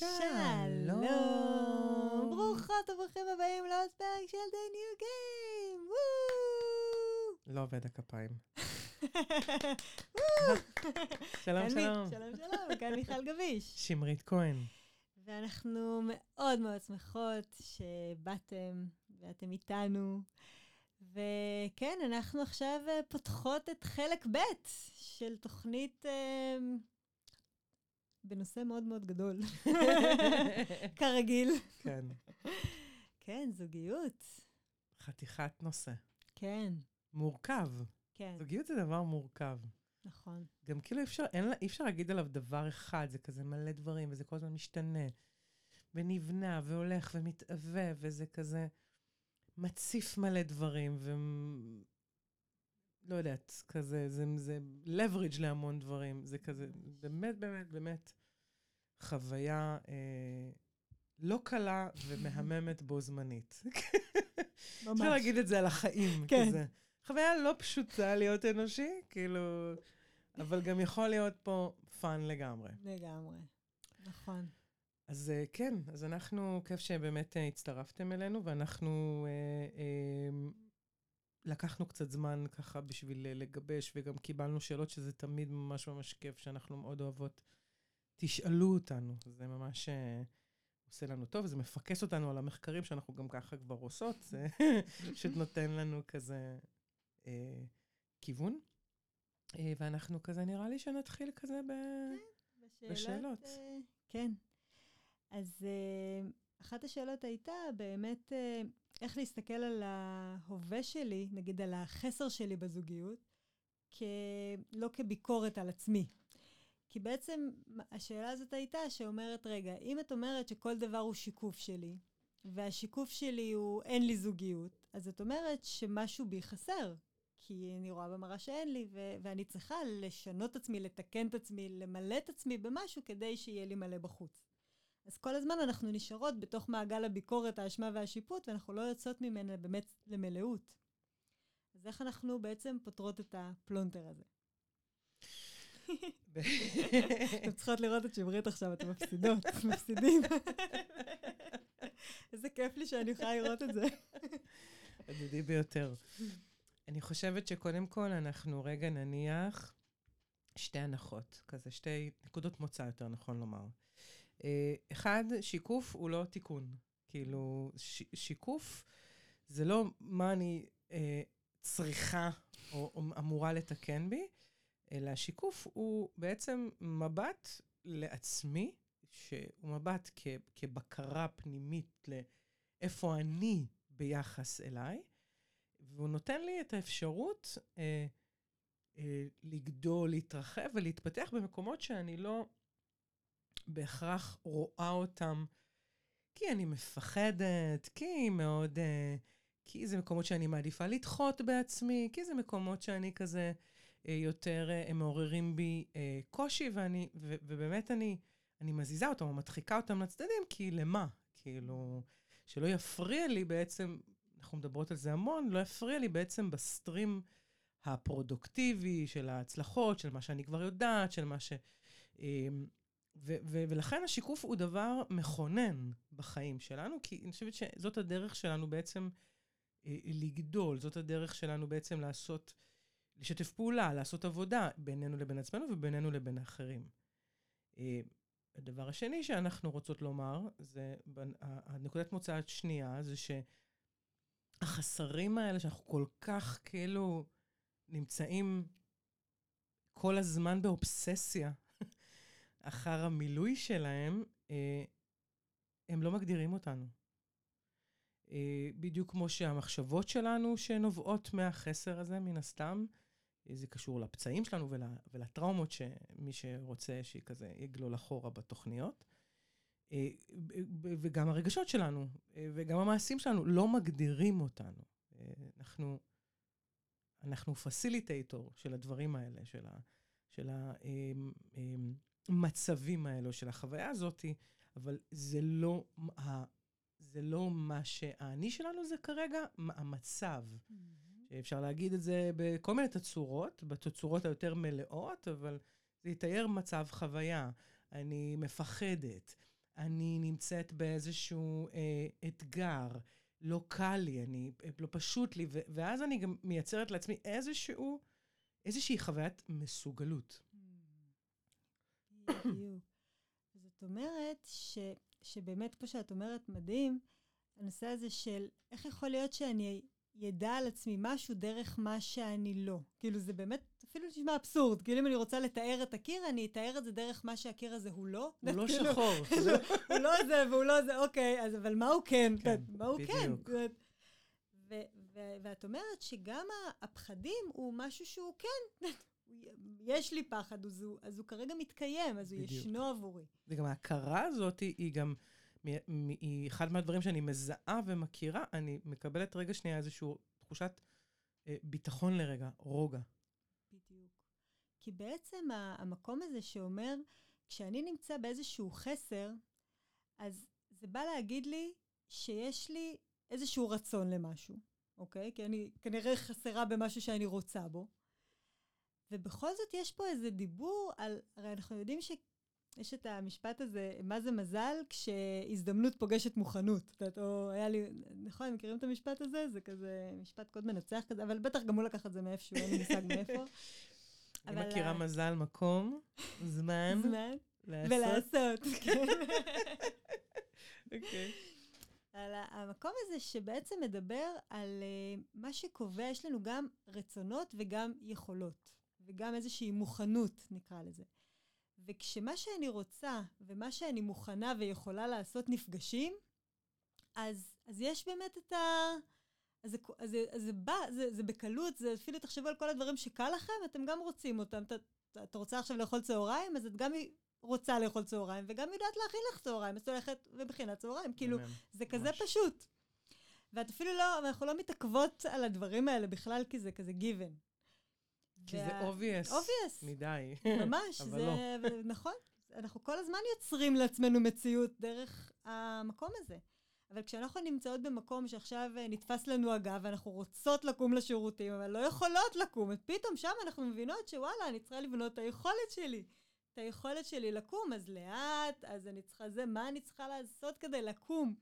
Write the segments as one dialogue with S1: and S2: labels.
S1: שלום. ברוכות וברוכים הבאים לעוד פרק של The New Game! וואו!
S2: לא עובד הכפיים. שלום, שלום.
S1: שלום, שלום, כאן מיכל גביש.
S2: שמרית כהן.
S1: ואנחנו מאוד מאוד שמחות שבאתם ואתם איתנו. וכן, אנחנו עכשיו אה, פותחות את חלק ב' של תוכנית אה, בנושא מאוד מאוד גדול, כרגיל.
S2: כן.
S1: כן, זוגיות.
S2: חתיכת נושא.
S1: כן,
S2: מורכב.
S1: כן,
S2: זוגיות זה דבר מורכב.
S1: נכון.
S2: גם כאילו אי אפשר, אין, אי אפשר להגיד עליו דבר אחד, זה כזה מלא דברים, וזה כל הזמן משתנה, ונבנה, והולך, ומתהווה, וזה כזה מציף מלא דברים, ו... לא יודעת, כזה, זה, זה leverage להמון דברים. זה כזה, באמת, באמת, באמת, חוויה אה, לא קלה ומהממת בו זמנית.
S1: ממש.
S2: אפשר להגיד את זה על החיים,
S1: כן.
S2: כזה. חוויה לא פשוטה להיות אנושי, כאילו, אבל גם יכול להיות פה fun לגמרי.
S1: לגמרי. נכון.
S2: אז אה, כן, אז אנחנו, כיף שבאמת אה, הצטרפתם אלינו, ואנחנו אה, אה, לקחנו קצת זמן ככה בשביל אה, לגבש, וגם קיבלנו שאלות שזה תמיד ממש ממש כיף, שאנחנו מאוד אוהבות. תשאלו אותנו, זה ממש אה, עושה לנו טוב, זה מפקס אותנו על המחקרים שאנחנו גם ככה כבר עושות, זה פשוט נותן לנו כזה אה, כיוון. אה, ואנחנו כזה, נראה לי שנתחיל כזה ב... בשאלות.
S1: אה, כן. אז אה, אחת השאלות הייתה באמת אה, איך להסתכל על ההווה שלי, נגיד על החסר שלי בזוגיות, כ... לא כביקורת על עצמי. כי בעצם השאלה הזאת הייתה שאומרת, רגע, אם את אומרת שכל דבר הוא שיקוף שלי, והשיקוף שלי הוא אין לי זוגיות, אז את אומרת שמשהו בי חסר. כי אני רואה במראה שאין לי, ו- ואני צריכה לשנות עצמי, לתקן את עצמי, למלא את עצמי במשהו כדי שיהיה לי מלא בחוץ. אז כל הזמן אנחנו נשארות בתוך מעגל הביקורת, האשמה והשיפוט, ואנחנו לא יוצאות ממנה באמת למלאות. אז איך אנחנו בעצם פותרות את הפלונטר הזה? אתם צריכות לראות את שמרית עכשיו, אתם מפסידות, מפסידים. איזה כיף לי שאני יכולה לראות את זה.
S2: הדדי ביותר. אני חושבת שקודם כל אנחנו רגע נניח שתי הנחות, כזה שתי נקודות מוצא, יותר נכון לומר. אה, אחד, שיקוף הוא לא תיקון. כאילו, ש- שיקוף זה לא מה אני אה, צריכה או, או אמורה לתקן בי, אלא שיקוף הוא בעצם מבט לעצמי, שהוא מבט כ, כבקרה פנימית לאיפה אני ביחס אליי, והוא נותן לי את האפשרות אה, אה, לגדול, להתרחב ולהתפתח במקומות שאני לא בהכרח רואה אותם, כי אני מפחדת, כי מאוד... אה, כי זה מקומות שאני מעדיפה לדחות בעצמי, כי זה מקומות שאני כזה אה, יותר אה, הם מעוררים בי אה, קושי, ואני, ו, ובאמת אני, אני מזיזה אותם או מדחיקה אותם לצדדים, כי למה? כאילו, שלא יפריע לי בעצם, אנחנו מדברות על זה המון, לא יפריע לי בעצם בסטרים הפרודוקטיבי של ההצלחות, של מה שאני כבר יודעת, של מה ש... אה, ו- ו- ולכן השיקוף הוא דבר מכונן בחיים שלנו, כי אני חושבת שזאת הדרך שלנו בעצם אה, לגדול, זאת הדרך שלנו בעצם לעשות, לשתף פעולה, לעשות עבודה בינינו לבין עצמנו ובינינו לבין האחרים. אה, הדבר השני שאנחנו רוצות לומר, זה, הנקודת מוצא השנייה, זה שהחסרים האלה שאנחנו כל כך כאילו נמצאים כל הזמן באובססיה אחר המילוי שלהם, אה, הם לא מגדירים אותנו. אה, בדיוק כמו שהמחשבות שלנו שנובעות מהחסר הזה, מן הסתם, אה, זה קשור לפצעים שלנו ול, ולטראומות שמי שרוצה שכזה יגלול אחורה בתוכניות. וגם הרגשות שלנו, וגם המעשים שלנו לא מגדירים אותנו. אנחנו, אנחנו פסיליטייטור של הדברים האלה, של, ה, של המצבים האלו, של החוויה הזאת, אבל זה לא, זה לא מה שהאני שלנו, זה כרגע המצב. אפשר להגיד את זה בכל מיני תצורות, בתצורות היותר מלאות, אבל זה יתאר מצב חוויה. אני מפחדת, אני נמצאת באיזשהו אה, אתגר, לא קל לי, אני, לא פשוט לי, ו- ואז אני גם מייצרת לעצמי איזשהו, איזושהי חוויית מסוגלות.
S1: בדיוק. זאת אומרת ש, שבאמת, כמו שאת אומרת, מדהים, הנושא הזה של איך יכול להיות שאני ידע על עצמי משהו דרך מה שאני לא. כאילו, זה באמת אפילו נשמע אבסורד. כאילו, אם אני רוצה לתאר את הקיר, אני אתאר את זה דרך מה שהקיר הזה הוא לא.
S2: הוא לא
S1: כאילו,
S2: שחור.
S1: הוא לא זה והוא לא זה, אוקיי, אז אבל מה הוא כן?
S2: כן,
S1: מה הוא כן? ואת אומרת שגם הפחדים הוא משהו שהוא כן, יש לי פחד, אז הוא, אז הוא כרגע מתקיים, אז הוא
S2: בדיוק.
S1: ישנו עבורי.
S2: וגם ההכרה הזאת היא גם, היא אחד מהדברים שאני מזהה ומכירה, אני מקבלת רגע שנייה איזושהי תחושת אה, ביטחון לרגע, רוגע.
S1: בדיוק. כי בעצם המקום הזה שאומר, כשאני נמצא באיזשהו חסר, אז זה בא להגיד לי שיש לי איזשהו רצון למשהו, אוקיי? כי אני כנראה חסרה במשהו שאני רוצה בו. ובכל זאת יש פה איזה דיבור על, הרי אנחנו יודעים שיש את המשפט הזה, מה זה מזל כשהזדמנות פוגשת מוכנות. את יודעת, או היה לי, נכון, מכירים את המשפט הזה? זה כזה משפט קוד מנצח כזה, אבל בטח גם הוא לקח את זה מאיפשהו, אין לי מושג מאיפה.
S2: אני מכירה
S1: ה-
S2: מזל, מקום, זמן,
S1: זמן
S2: לעשות.
S1: ולעשות. כן.
S2: אוקיי.
S1: על המקום הזה שבעצם מדבר על uh, מה שקובע, יש לנו גם רצונות וגם יכולות, וגם איזושהי מוכנות, נקרא לזה. וכשמה שאני רוצה ומה שאני מוכנה ויכולה לעשות נפגשים, אז, אז יש באמת את ה... אז זה, אז זה, אז זה בא, זה, זה בקלות, זה אפילו תחשבו על כל הדברים שקל לכם, אתם גם רוצים אותם. אתה, אתה, רוצה עכשיו לאכול צהריים, אז את גם רוצה לאכול צהריים, וגם יודעת להכין לך צהריים, אז את הולכת ומכינה צהריים. כאילו. זה כזה. פשוט. ואת אפילו לא, אנחנו לא מתעכבות על הדברים האלה בכלל, כי זה כזה given.
S2: כי זה obvious
S1: obvious,
S2: מדי.
S1: ממש, זה נכון. אנחנו כל הזמן יוצרים לעצמנו מציאות דרך המקום הזה. אבל כשאנחנו נמצאות במקום שעכשיו אה, נתפס לנו הגב, ואנחנו רוצות לקום לשירותים, אבל לא יכולות לקום, פתאום שם אנחנו מבינות שוואלה, אני צריכה לבנות את היכולת שלי. את היכולת שלי לקום, אז לאט, אז אני צריכה זה, מה אני צריכה לעשות כדי לקום?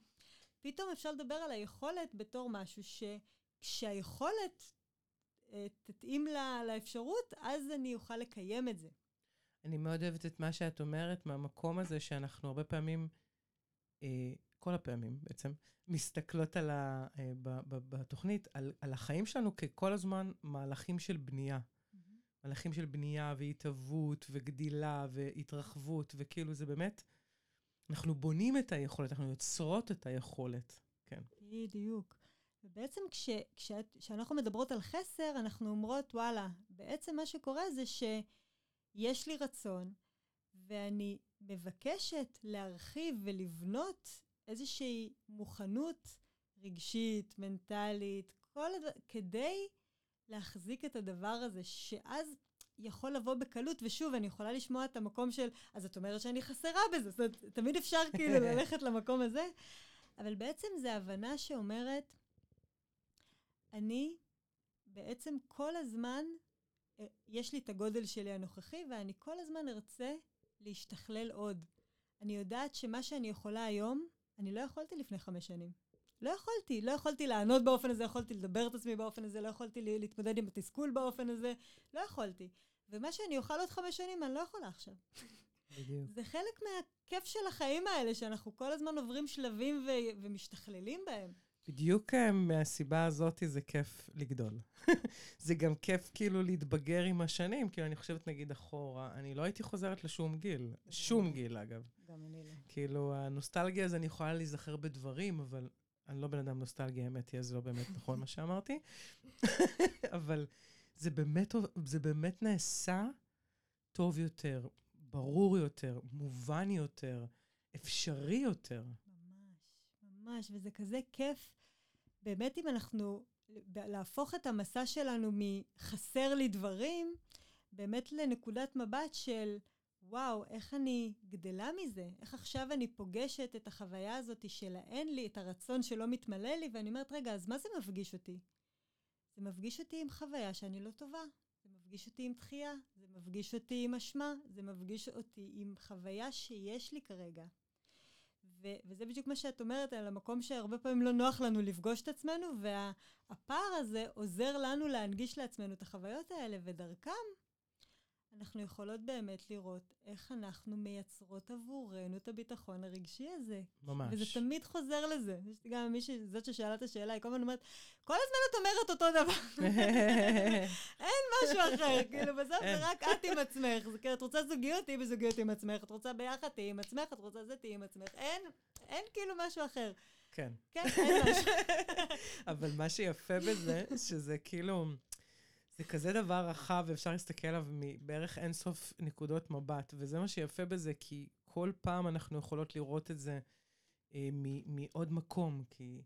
S1: פתאום אפשר לדבר על היכולת בתור משהו שכשהיכולת תתאים לה, לאפשרות, אז אני אוכל לקיים את זה.
S2: אני מאוד אוהבת את מה שאת אומרת מהמקום הזה שאנחנו הרבה פעמים, אה, כל הפעמים בעצם, מסתכלות על ה, אה, ב, ב, בתוכנית, על, על החיים שלנו ככל הזמן מהלכים של בנייה. מהלכים של בנייה והתהוות וגדילה והתרחבות, וכאילו זה באמת, אנחנו בונים את היכולת, אנחנו יוצרות את היכולת. כן.
S1: בדיוק. ובעצם כש, כשאת, כשאנחנו מדברות על חסר, אנחנו אומרות, וואלה, בעצם מה שקורה זה שיש לי רצון, ואני מבקשת להרחיב ולבנות איזושהי מוכנות רגשית, מנטלית, כל הד... כדי להחזיק את הדבר הזה, שאז יכול לבוא בקלות, ושוב, אני יכולה לשמוע את המקום של, אז את אומרת שאני חסרה בזה, זאת אומרת, תמיד אפשר כאילו ללכת למקום הזה, אבל בעצם זו הבנה שאומרת, אני בעצם כל הזמן, אה, יש לי את הגודל שלי הנוכחי, ואני כל הזמן ארצה להשתכלל עוד. אני יודעת שמה שאני יכולה היום, אני לא יכולתי לפני חמש שנים. לא יכולתי, לא יכולתי לענות באופן הזה, יכולתי לדבר את עצמי באופן הזה, לא יכולתי לה- להתמודד עם התסכול באופן הזה, לא יכולתי. ומה שאני אוכל עוד חמש שנים, אני לא יכולה עכשיו.
S2: בדיוק.
S1: זה חלק מהכיף של החיים האלה, שאנחנו כל הזמן עוברים שלבים ו- ומשתכללים בהם.
S2: בדיוק אה, מהסיבה הזאת זה כיף לגדול. זה גם כיף כאילו להתבגר עם השנים, כאילו אני חושבת נגיד אחורה, אני לא הייתי חוזרת לשום גיל, שום גיל אגב.
S1: גם אני לא.
S2: כאילו הנוסטלגיה הזו אני יכולה להיזכר בדברים, אבל אני לא בן אדם נוסטלגי, האמת היא, אז לא באמת נכון מה שאמרתי. אבל זה באמת, זה באמת נעשה טוב יותר, ברור יותר, מובן יותר, אפשרי יותר.
S1: ממש, ממש, וזה כזה כיף. באמת, אם אנחנו, להפוך את המסע שלנו מחסר לי דברים, באמת לנקודת מבט של, וואו, איך אני גדלה מזה? איך עכשיו אני פוגשת את החוויה הזאת של האין לי, את הרצון שלא מתמלא לי, ואני אומרת, רגע, אז מה זה מפגיש אותי? זה מפגיש אותי עם חוויה שאני לא טובה. זה מפגיש אותי עם דחייה, זה מפגיש אותי עם אשמה, זה מפגיש אותי עם חוויה שיש לי כרגע. ו- וזה בדיוק מה שאת אומרת, על המקום שהרבה פעמים לא נוח לנו לפגוש את עצמנו, והפער הזה עוזר לנו להנגיש לעצמנו את החוויות האלה, ודרכם אנחנו יכולות באמת לראות איך אנחנו מייצרות עבורנו את הביטחון הרגשי הזה.
S2: ממש.
S1: וזה תמיד חוזר לזה. יש גם מישהי, זאת ששאלה את השאלה, היא כל הזמן אומרת, כל הזמן את אומרת אותו דבר. אין משהו אחר, כאילו, בסוף זה רק את עם עצמך. זה כאילו, את רוצה זוגיות, תהיי בזוגיות עם עצמך, את רוצה ביחד, תהיי עם עצמך, את רוצה זה, תהיי עם עצמך. אין, אין כאילו משהו אחר.
S2: כן.
S1: כן, אין משהו.
S2: אבל מה שיפה בזה, שזה כאילו, זה כזה דבר רחב, ואפשר להסתכל עליו מבערך אינסוף נקודות מבט, וזה מה שיפה בזה, כי כל פעם אנחנו יכולות לראות את זה אה, מעוד מקום, כי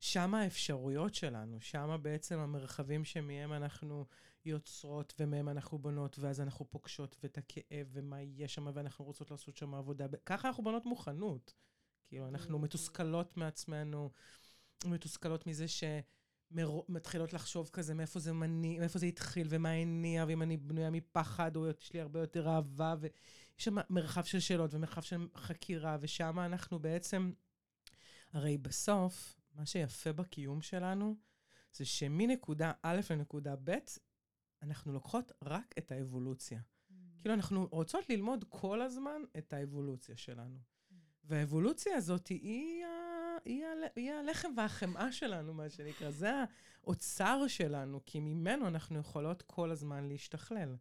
S2: שם האפשרויות שלנו, שם בעצם המרחבים שמהם אנחנו יוצרות ומהם אנחנו בונות, ואז אנחנו פוגשות ואת הכאב ומה יש שם, ואנחנו רוצות לעשות שם עבודה. ככה אנחנו בונות מוכנות. כאילו, אנחנו מתוסכלות מעצמנו, מתוסכלות מזה ש... מתחילות לחשוב כזה מאיפה זה מניע, מאיפה זה התחיל ומה הניע, ואם אני בנויה מפחד, או יש לי הרבה יותר אהבה, ויש שם מרחב של שאלות ומרחב של חקירה, ושם אנחנו בעצם, הרי בסוף, מה שיפה בקיום שלנו, זה שמנקודה א' לנקודה ב', אנחנו לוקחות רק את האבולוציה. Mm. כאילו, אנחנו רוצות ללמוד כל הזמן את האבולוציה שלנו. Mm. והאבולוציה הזאת היא היא, ה, היא הלחם והחמאה שלנו, מה שנקרא. זה האוצר שלנו, כי ממנו אנחנו יכולות כל הזמן להשתכלל.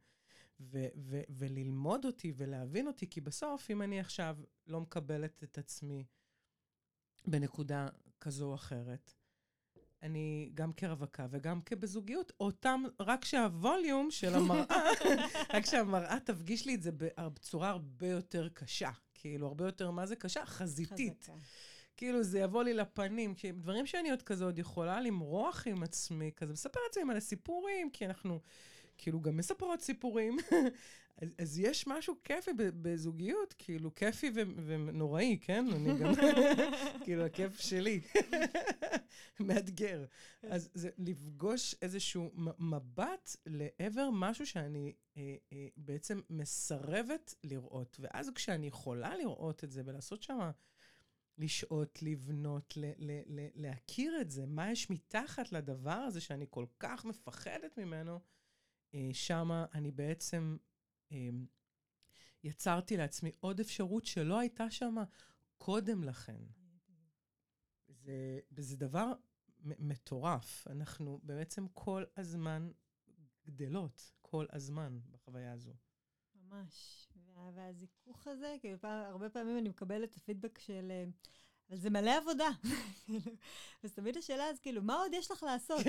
S2: ו- ו- וללמוד אותי ולהבין אותי, כי בסוף, אם אני עכשיו לא מקבלת את עצמי בנקודה כזו או אחרת, אני גם כרווקה וגם כבזוגיות, אותם, רק שהווליום של המראה, רק שהמראה תפגיש לי את זה בצורה הרבה יותר קשה. כאילו, הרבה יותר, מה זה קשה? חזיתית. חזקה. כאילו זה יבוא לי לפנים, כי דברים שאני עוד כזה עוד יכולה למרוח עם עצמי, כזה מספר לעצמי מלא סיפורים, כי אנחנו כאילו גם מספרות סיפורים. אז, אז יש משהו כיפי בזוגיות, כאילו כיפי ו- ונוראי, כן? אני גם, כאילו הכיף שלי, מאתגר. אז זה לפגוש איזשהו מבט לעבר משהו שאני אה, אה, בעצם מסרבת לראות. ואז כשאני יכולה לראות את זה ולעשות שם לשהות, לבנות, ל- ל- ל- להכיר את זה, מה יש מתחת לדבר הזה שאני כל כך מפחדת ממנו, אה, שמה אני בעצם אה, יצרתי לעצמי עוד אפשרות שלא הייתה שמה קודם לכן. זה, זה דבר מטורף. אנחנו בעצם כל הזמן גדלות, כל הזמן בחוויה הזו.
S1: ממש. והזיכוך הזה, כאילו, הרבה פעמים אני מקבלת את הפידבק של... אה, אבל זה מלא עבודה. אז תמיד השאלה אז כאילו, מה עוד יש לך לעשות?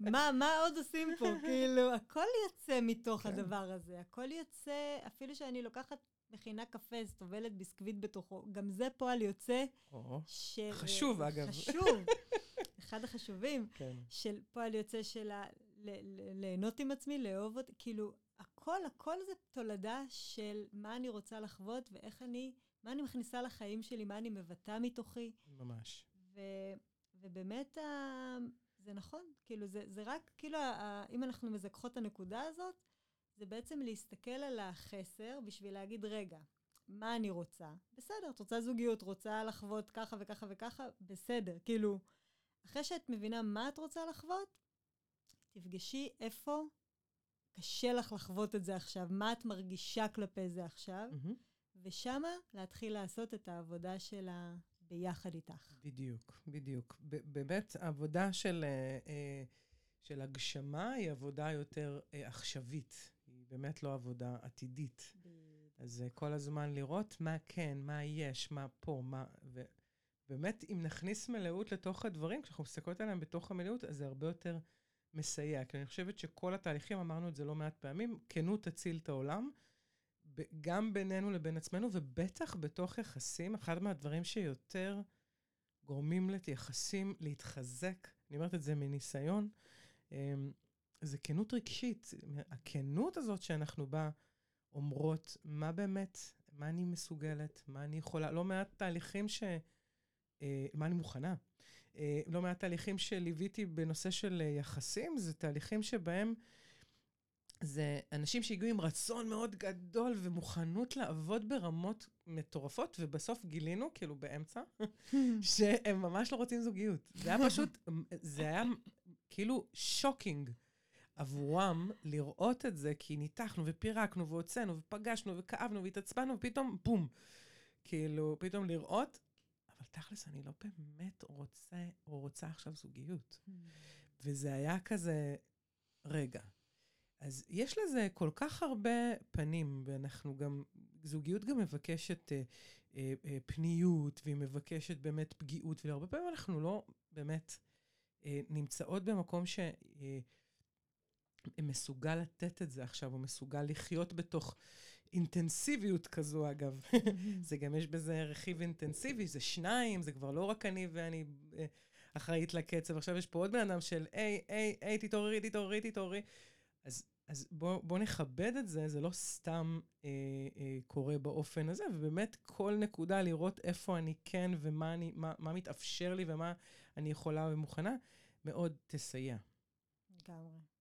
S1: מה, מה עוד עושים פה? כאילו, הכל יוצא מתוך כן. הדבר הזה. הכל יוצא, אפילו שאני לוקחת מכינה קפה, סובלת ביסקוויט בתוכו, גם זה פועל יוצא
S2: של... חשוב, אגב.
S1: חשוב. אחד החשובים, כן. של פועל יוצא של ליהנות עם עצמי, לאהוב אותי, כאילו, הכל, הכל זה תולדה של מה אני רוצה לחוות ואיך אני, מה אני מכניסה לחיים שלי, מה אני מבטאה מתוכי.
S2: ממש.
S1: ו, ובאמת, ה, זה נכון, כאילו, זה, זה רק, כאילו, ה, אם אנחנו מזכחות את הנקודה הזאת, זה בעצם להסתכל על החסר בשביל להגיד, רגע, מה אני רוצה? בסדר, את רוצה זוגיות, רוצה לחוות ככה וככה וככה, בסדר. כאילו, אחרי שאת מבינה מה את רוצה לחוות, תפגשי איפה קשה לך לחוות את זה עכשיו, מה את מרגישה כלפי זה עכשיו, mm-hmm. ושמה להתחיל לעשות את העבודה שלה ביחד איתך.
S2: בדיוק, בדיוק. באמת, העבודה של, אה, אה, של הגשמה היא עבודה יותר אה, עכשווית. היא באמת לא עבודה עתידית. אז כל הזמן לראות מה כן, מה יש, מה פה, מה... ובאמת, אם נכניס מלאות לתוך הדברים, כשאנחנו מסתכלות עליהם בתוך המלאות, אז זה הרבה יותר מסייע. כי אני חושבת שכל התהליכים, אמרנו את זה לא מעט פעמים, כנות תציל את העולם, גם בינינו לבין עצמנו, ובטח בתוך יחסים, אחד מהדברים שיותר גורמים ליחסים להתחזק, אני אומרת את זה מניסיון, אמ, זה כנות רגשית. הכנות הזאת שאנחנו בה אומרות, מה באמת, מה אני מסוגלת, מה אני יכולה, לא מעט תהליכים ש... אה, מה אני מוכנה. אה, לא מעט תהליכים שליוויתי בנושא של אה, יחסים, זה תהליכים שבהם זה אנשים שהגיעו עם רצון מאוד גדול ומוכנות לעבוד ברמות מטורפות, ובסוף גילינו, כאילו באמצע, שהם ממש לא רוצים זוגיות. זה היה פשוט, זה היה כאילו שוקינג עבורם לראות את זה, כי ניתחנו ופירקנו והוצאנו ופגשנו וכאבנו והתעצבנו, ופתאום בום. כאילו, פתאום לראות, אבל תכלס, אני לא באמת רוצה או רוצה עכשיו זוגיות. וזה היה כזה, רגע. אז יש לזה כל כך הרבה פנים, ואנחנו גם, זוגיות גם מבקשת אה, אה, אה, פניות, והיא מבקשת באמת פגיעות, והרבה פעמים אנחנו לא באמת אה, נמצאות במקום ש... אה, מסוגל לתת את זה עכשיו, הוא מסוגל לחיות בתוך אינטנסיביות כזו, אגב. זה גם, יש בזה רכיב אינטנסיבי, זה שניים, זה כבר לא רק אני ואני אה, אחראית לקצב. עכשיו יש פה עוד בן אדם של, היי, היי, היי, תתעוררי, תתעוררי, תתעוררי. אז, אז בואו בוא נכבד את זה, זה לא סתם אה, אה, קורה באופן הזה, ובאמת כל נקודה לראות איפה אני כן ומה אני, מה, מה מתאפשר לי ומה אני יכולה ומוכנה, מאוד תסייע.
S1: לגמרי.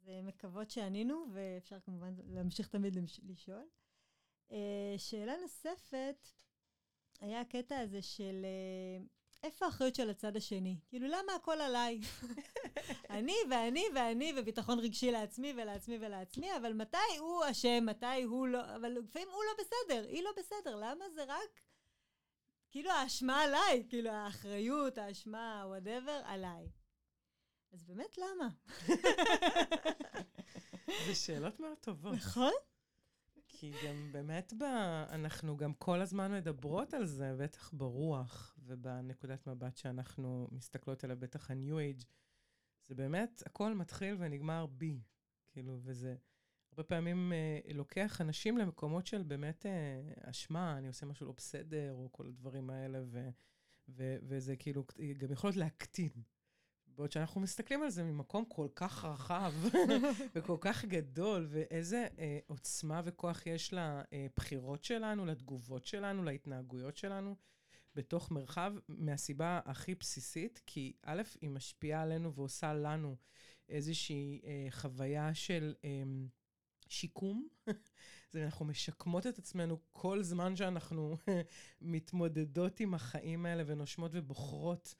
S1: אז uh, מקוות שענינו, ואפשר כמובן להמשיך תמיד לשאול. Uh, שאלה נוספת, היה הקטע הזה של uh, איפה האחריות של הצד השני? כאילו, למה הכל עליי? אני ואני ואני וביטחון רגשי לעצמי ולעצמי ולעצמי, אבל מתי הוא אשם, מתי הוא לא, אבל לפעמים הוא לא בסדר, היא לא בסדר, למה זה רק, כאילו האשמה עליי, כאילו האחריות, האשמה, וואטאבר, עליי. אז באמת למה?
S2: זה שאלות מאוד טובות.
S1: נכון?
S2: כי גם באמת, ב... אנחנו גם כל הזמן מדברות על זה, בטח ברוח ובנקודת מבט שאנחנו מסתכלות עליה, בטח ה-new age, זה באמת, הכל מתחיל ונגמר בי. כאילו, וזה הרבה פעמים אה, לוקח אנשים למקומות של באמת אה, אשמה, אני עושה משהו לא בסדר, או כל הדברים האלה, ו, ו, וזה כאילו גם יכול להיות להקטין. בעוד שאנחנו מסתכלים על זה ממקום כל כך רחב וכל כך גדול, ואיזה אה, עוצמה וכוח יש לבחירות שלנו, לתגובות שלנו, להתנהגויות שלנו בתוך מרחב, מהסיבה הכי בסיסית, כי א', היא משפיעה עלינו ועושה לנו איזושהי אה, חוויה של אה, שיקום. זה אנחנו משקמות את עצמנו כל זמן שאנחנו מתמודדות עם החיים האלה ונושמות ובוחרות.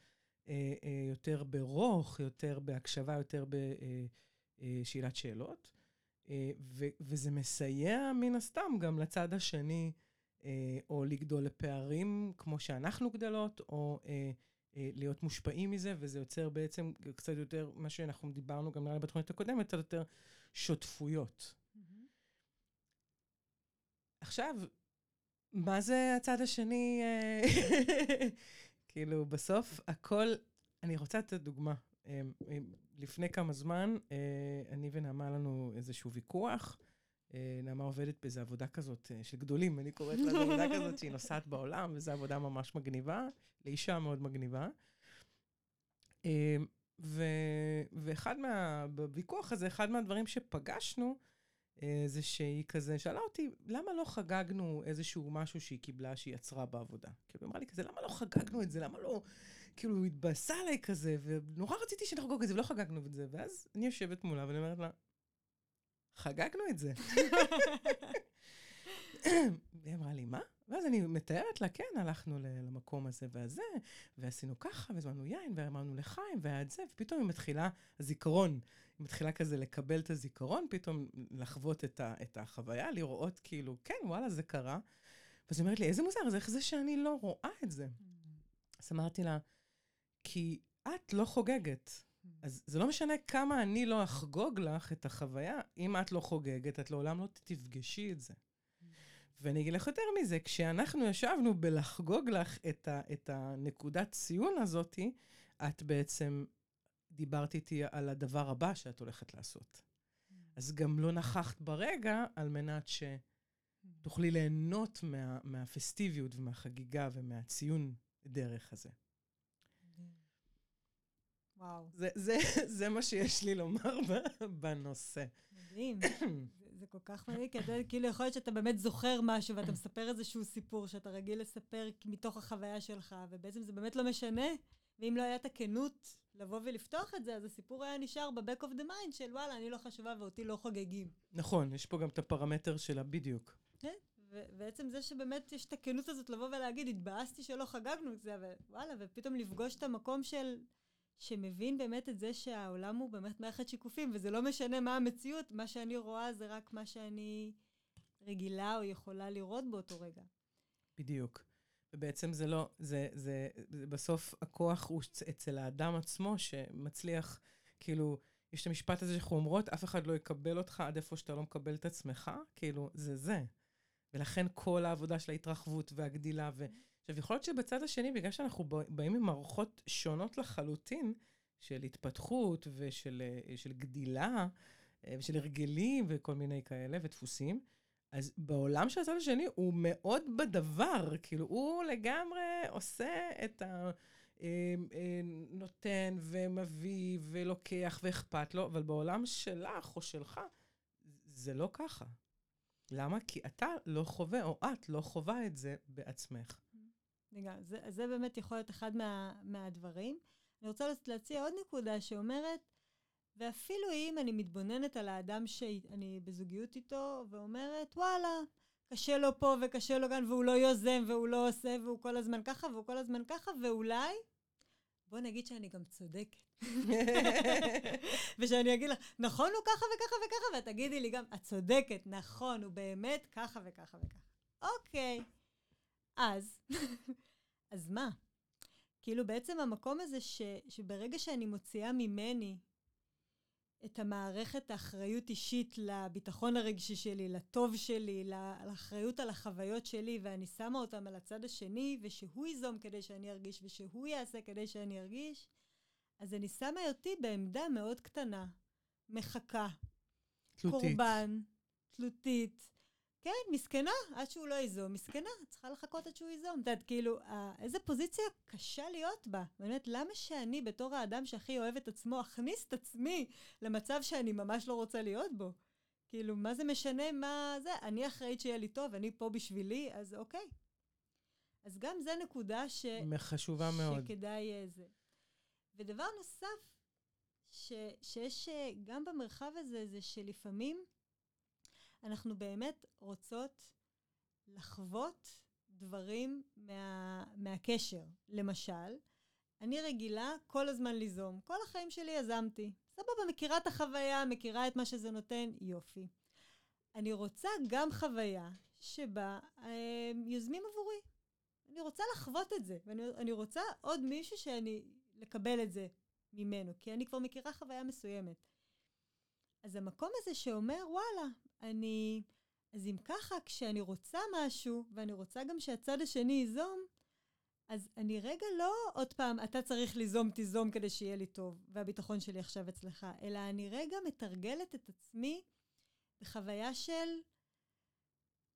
S2: אה, אה, יותר ברוך, יותר בהקשבה, יותר בשאלת אה, שאלות. ו- וזה מסייע מן הסתם גם לצד השני, או לגדול לפערים כמו שאנחנו גדלות, או להיות מושפעים מזה, וזה יוצר בעצם קצת יותר, מה שאנחנו דיברנו גם בתוכנית הקודמת, קצת יותר שותפויות. Mm-hmm. עכשיו, מה זה הצד השני? כאילו, בסוף הכל... אני רוצה לתת דוגמה. אמ, לפני כמה זמן, אה, אני ונעמה לנו איזשהו ויכוח. אה, נעמה עובדת באיזו עבודה כזאת אה, של גדולים, אני קוראת לה עבודה כזאת שהיא נוסעת בעולם, וזו עבודה ממש מגניבה, לאישה מאוד מגניבה. אמ, ו- ואחד מה... בוויכוח הזה, אחד מהדברים שפגשנו, זה שהיא כזה שאלה אותי, למה לא חגגנו איזשהו משהו שהיא קיבלה, שהיא יצרה בעבודה? כאילו, אמרה לי כזה, למה לא חגגנו את זה? למה לא... כאילו, הוא התבאסה עליי כזה, ונורא רציתי שנחגוג את זה, ולא חגגנו את זה. ואז אני יושבת מולה ואני אומרת לה, חגגנו את זה. והיא אמרה לי, מה? ואז אני מתארת לה, כן, הלכנו למקום הזה והזה, ועשינו ככה, והזמנו יין, ואמרנו לחיים, והיה את זה, ופתאום היא מתחילה, הזיכרון, היא מתחילה כזה לקבל את הזיכרון, פתאום לחוות את, ה, את החוויה, לראות כאילו, כן, וואלה, זה קרה. ואז היא אומרת לי, איזה מוזר, אז איך זה שאני לא רואה את זה? אז אמרתי לה, כי את לא חוגגת. אז זה לא משנה כמה אני לא אחגוג לך את החוויה, אם את לא חוגגת, את לעולם לא תפגשי את זה. ואני אגיד לך יותר מזה, כשאנחנו ישבנו בלחגוג לך את, ה, את הנקודת ציון הזאתי, את בעצם דיברת איתי על הדבר הבא שאת הולכת לעשות. Mm. אז גם לא נכחת ברגע על מנת שתוכלי ליהנות מה, מהפסטיביות ומהחגיגה ומהציון דרך הזה.
S1: וואו.
S2: זה, זה, זה מה שיש לי לומר בנושא.
S1: מדהים. זה כל כך מדהים, כי אתה כאילו יכול להיות שאתה באמת זוכר משהו ואתה מספר איזשהו סיפור שאתה רגיל לספר מתוך החוויה שלך, ובעצם זה באמת לא משנה, ואם לא הייתה הכנות לבוא ולפתוח את זה, אז הסיפור היה נשאר ב-back of the mind של וואלה, אני לא חשובה ואותי לא חוגגים.
S2: נכון, יש פה גם את הפרמטר שלה בדיוק.
S1: כן, ובעצם זה שבאמת יש את הכנות הזאת לבוא ולהגיד, התבאסתי שלא חגגנו את זה, ווואלה, ופתאום לפגוש את המקום של... שמבין באמת את זה שהעולם הוא באמת מערכת שיקופים, וזה לא משנה מה המציאות, מה שאני רואה זה רק מה שאני רגילה או יכולה לראות באותו רגע.
S2: בדיוק. ובעצם זה לא, זה, זה, זה בסוף הכוח הוא אצל האדם עצמו שמצליח, כאילו, יש את המשפט הזה שאנחנו אומרות, אף אחד לא יקבל אותך עד איפה שאתה לא מקבל את עצמך, כאילו, זה זה. ולכן כל העבודה של ההתרחבות והגדילה, ו... עכשיו, יכול להיות שבצד השני, בגלל שאנחנו באים עם מערכות שונות לחלוטין, של התפתחות ושל של גדילה, אה, ושל הרגלים וכל מיני כאלה, ודפוסים, אז בעולם של הצד השני הוא מאוד בדבר, כאילו, הוא לגמרי עושה את ה... אה, אה, נותן ומביא ולוקח ואכפת לו, אבל בעולם שלך או שלך, זה לא ככה. למה? כי אתה לא חווה, או את לא חווה את זה בעצמך.
S1: לגמרי. זה, זה באמת יכול להיות אחד מה, מהדברים. אני רוצה להציע עוד נקודה שאומרת, ואפילו אם אני מתבוננת על האדם שאני בזוגיות איתו, ואומרת, וואלה, קשה לו פה וקשה לו כאן, והוא לא יוזם, והוא לא עושה, והוא כל הזמן ככה, והוא כל הזמן ככה, ואולי, בוא נגיד שאני גם צודקת. ושאני אגיד לך, נכון, הוא ככה וככה וככה, ואת תגידי לי גם, את צודקת, נכון, הוא באמת ככה וככה וככה. אוקיי. אז, אז מה? כאילו בעצם המקום הזה ש, שברגע שאני מוציאה ממני את המערכת האחריות אישית לביטחון הרגשי שלי, לטוב שלי, לאחריות על החוויות שלי, ואני שמה אותם על הצד השני, ושהוא ייזום כדי שאני ארגיש, ושהוא יעשה כדי שאני ארגיש, אז אני שמה אותי בעמדה מאוד קטנה, מחכה.
S2: תלותית.
S1: קורבן, תלותית. כן, מסכנה, עד שהוא לא ייזום, מסכנה, צריכה לחכות עד שהוא ייזום. את יודעת, כאילו, איזה פוזיציה קשה להיות בה. באמת, למה שאני, בתור האדם שהכי אוהב את עצמו, אכניס את עצמי למצב שאני ממש לא רוצה להיות בו? כאילו, מה זה משנה מה זה? אני אחראית שיהיה לי טוב, אני פה בשבילי, אז אוקיי. אז גם זה נקודה ש...
S2: חשובה מאוד.
S1: שכדאי אה, זה. ודבר נוסף, ש, שיש אה, גם במרחב הזה, זה שלפעמים אנחנו באמת רוצות לחוות דברים מה, מהקשר. למשל, אני רגילה כל הזמן ליזום. כל החיים שלי יזמתי. סבבה, מכירה את החוויה, מכירה את מה שזה נותן, יופי. אני רוצה גם חוויה שבה אה, יוזמים עבורי. אני רוצה לחוות את זה, ואני רוצה עוד מישהו שאני... לקבל את זה ממנו, כי אני כבר מכירה חוויה מסוימת. אז המקום הזה שאומר, וואלה, אני... אז אם ככה, כשאני רוצה משהו, ואני רוצה גם שהצד השני ייזום, אז אני רגע לא עוד פעם, אתה צריך ליזום, תיזום כדי שיהיה לי טוב, והביטחון שלי עכשיו אצלך, אלא אני רגע מתרגלת את עצמי בחוויה של,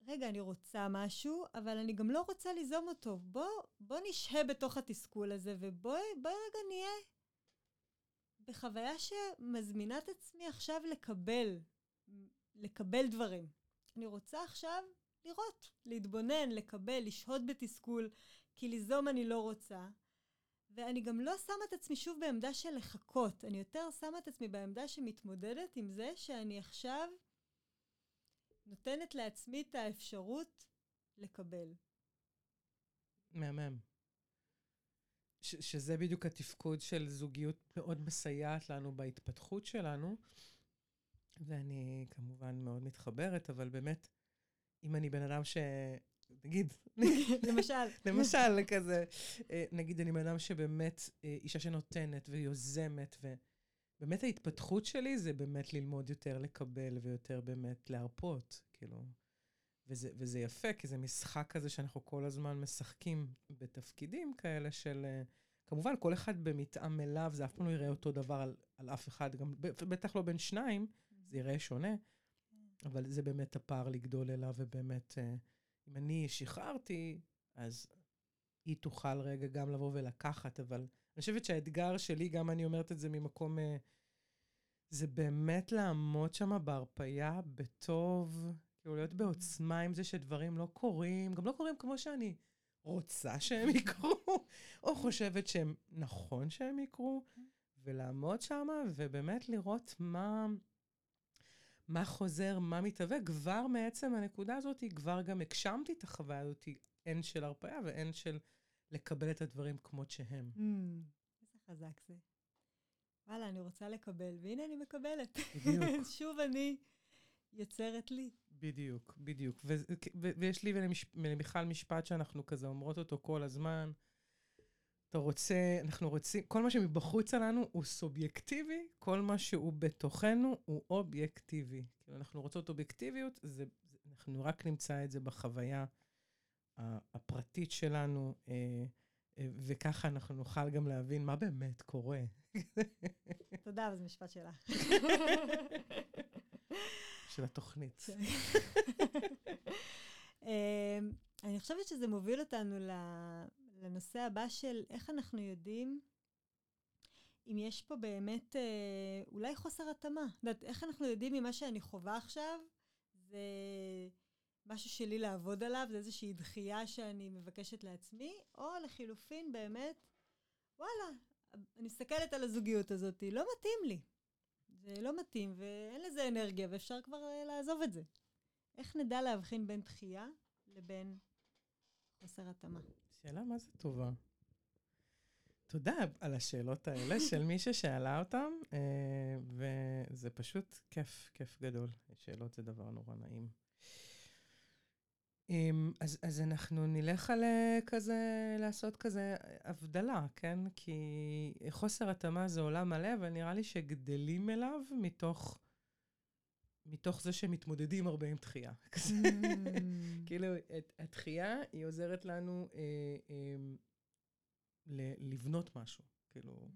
S1: רגע, אני רוצה משהו, אבל אני גם לא רוצה ליזום אותו. בוא, בוא נשהה בתוך התסכול הזה, ובואי רגע נהיה בחוויה שמזמינה את עצמי עכשיו לקבל, לקבל דברים. אני רוצה עכשיו לראות, להתבונן, לקבל, לשהות בתסכול, כי ליזום אני לא רוצה. ואני גם לא שמה את עצמי שוב בעמדה של לחכות, אני יותר שמה את עצמי בעמדה שמתמודדת עם זה שאני עכשיו נותנת לעצמי את האפשרות לקבל.
S2: מהמם. ש- שזה בדיוק התפקוד של זוגיות מאוד מסייעת לנו בהתפתחות שלנו. ואני כמובן מאוד מתחברת, אבל באמת, אם אני בן אדם ש... נגיד,
S1: למשל,
S2: למשל, כזה, אה, נגיד אני בן אדם שבאמת אה, אישה שנותנת ויוזמת, ובאמת ההתפתחות שלי זה באמת ללמוד יותר לקבל ויותר באמת להרפות, כאילו. וזה, וזה יפה, כי זה משחק כזה שאנחנו כל הזמן משחקים בתפקידים כאלה של... אה, כמובן, כל אחד במתאם אליו, זה אף פעם לא יראה אותו דבר על, על אף אחד, גם בטח לא בין שניים, זה ייראה שונה, אבל זה באמת הפער לגדול אליו, ובאמת, אה, אם אני שחררתי, אז היא תוכל רגע גם לבוא ולקחת, אבל אני חושבת שהאתגר שלי, גם אני אומרת את זה ממקום, אה, זה באמת לעמוד שם בהרפייה בטוב, כאילו להיות בעוצמה עם זה שדברים לא קורים, גם לא קורים כמו שאני רוצה שהם יקרו, או חושבת שהם נכון שהם יקרו, ולעמוד שם, ובאמת לראות מה, מה חוזר, מה מתהווה. כבר מעצם הנקודה הזאת, כבר גם הגשמתי את החוויה הזאת, הן של הרפאיה והן של לקבל את הדברים כמות שהם.
S1: Mm, איזה חזק זה. וואלה, אני רוצה לקבל, והנה אני מקבלת.
S2: בדיוק.
S1: שוב אני יוצרת לי.
S2: בדיוק, בדיוק. ו- ו- ויש לי ולמיכל משפט שאנחנו כזה אומרות אותו כל הזמן. אתה רוצה, אנחנו רוצים, כל מה שמבחוץ עלינו הוא סובייקטיבי, כל מה שהוא בתוכנו הוא אובייקטיבי. כאילו, אנחנו רוצות אובייקטיביות, זה, זה, אנחנו רק נמצא את זה בחוויה הפרטית שלנו, אה, אה, וככה אנחנו נוכל גם להבין מה באמת קורה.
S1: תודה, אבל זה משפט שלך.
S2: של התוכנית.
S1: אמ, אני חושבת שזה מוביל אותנו ל- לנושא הבא של איך אנחנו יודעים אם יש פה באמת אה, אולי חוסר התאמה. את יודעת, איך אנחנו יודעים אם מה שאני חווה עכשיו זה משהו שלי לעבוד עליו, זה איזושהי דחייה שאני מבקשת לעצמי, או לחילופין באמת, וואלה, אני מסתכלת על הזוגיות הזאת, לא מתאים לי. זה לא מתאים ואין לזה אנרגיה ואפשר כבר אה, לעזוב את זה. איך נדע להבחין בין דחייה לבין חוסר התאמה?
S2: שאלה מה זה טובה. תודה על השאלות האלה של מי ששאלה אותם, אה, וזה פשוט כיף, כיף גדול. שאלות זה דבר נורא נעים. אמ, אז, אז אנחנו נלך על אה, כזה, לעשות כזה הבדלה, כן? כי חוסר התאמה זה עולם מלא, אבל נראה לי שגדלים אליו מתוך, מתוך זה שמתמודדים הרבה עם דחייה. כזה. כאילו, את, התחייה, היא עוזרת לנו אה, אה, ל- לבנות משהו. כאילו,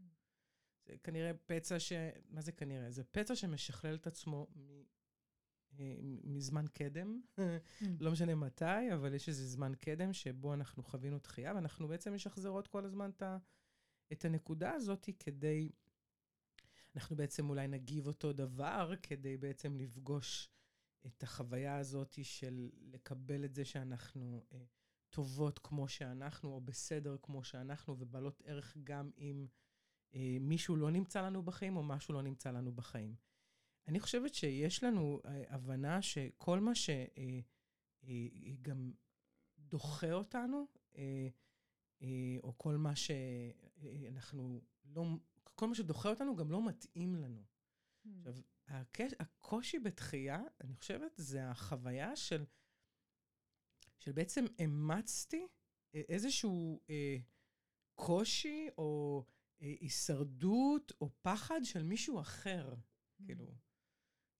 S2: זה כנראה פצע ש... מה זה כנראה? זה פצע שמשכלל את עצמו מ, אה, מזמן קדם, לא משנה מתי, אבל יש איזה זמן קדם שבו אנחנו חווינו דחייה, ואנחנו בעצם משחזרות כל הזמן את הנקודה הזאת כדי... אנחנו בעצם אולי נגיב אותו דבר, כדי בעצם לפגוש את החוויה הזאת של לקבל את זה שאנחנו אה, טובות כמו שאנחנו, או בסדר כמו שאנחנו, ובעלות ערך גם אם אה, מישהו לא נמצא לנו בחיים, או משהו לא נמצא לנו בחיים. אני חושבת שיש לנו אה, הבנה שכל מה שגם אה, אה, דוחה אותנו, אה, אה, או כל מה שאנחנו לא, כל מה שדוחה אותנו גם לא מתאים לנו. עכשיו, הקש, הקושי בתחייה, אני חושבת, זה החוויה של, של בעצם אימצתי איזשהו אה, קושי או אה, הישרדות או פחד של מישהו אחר,
S1: Mm.
S2: כאילו.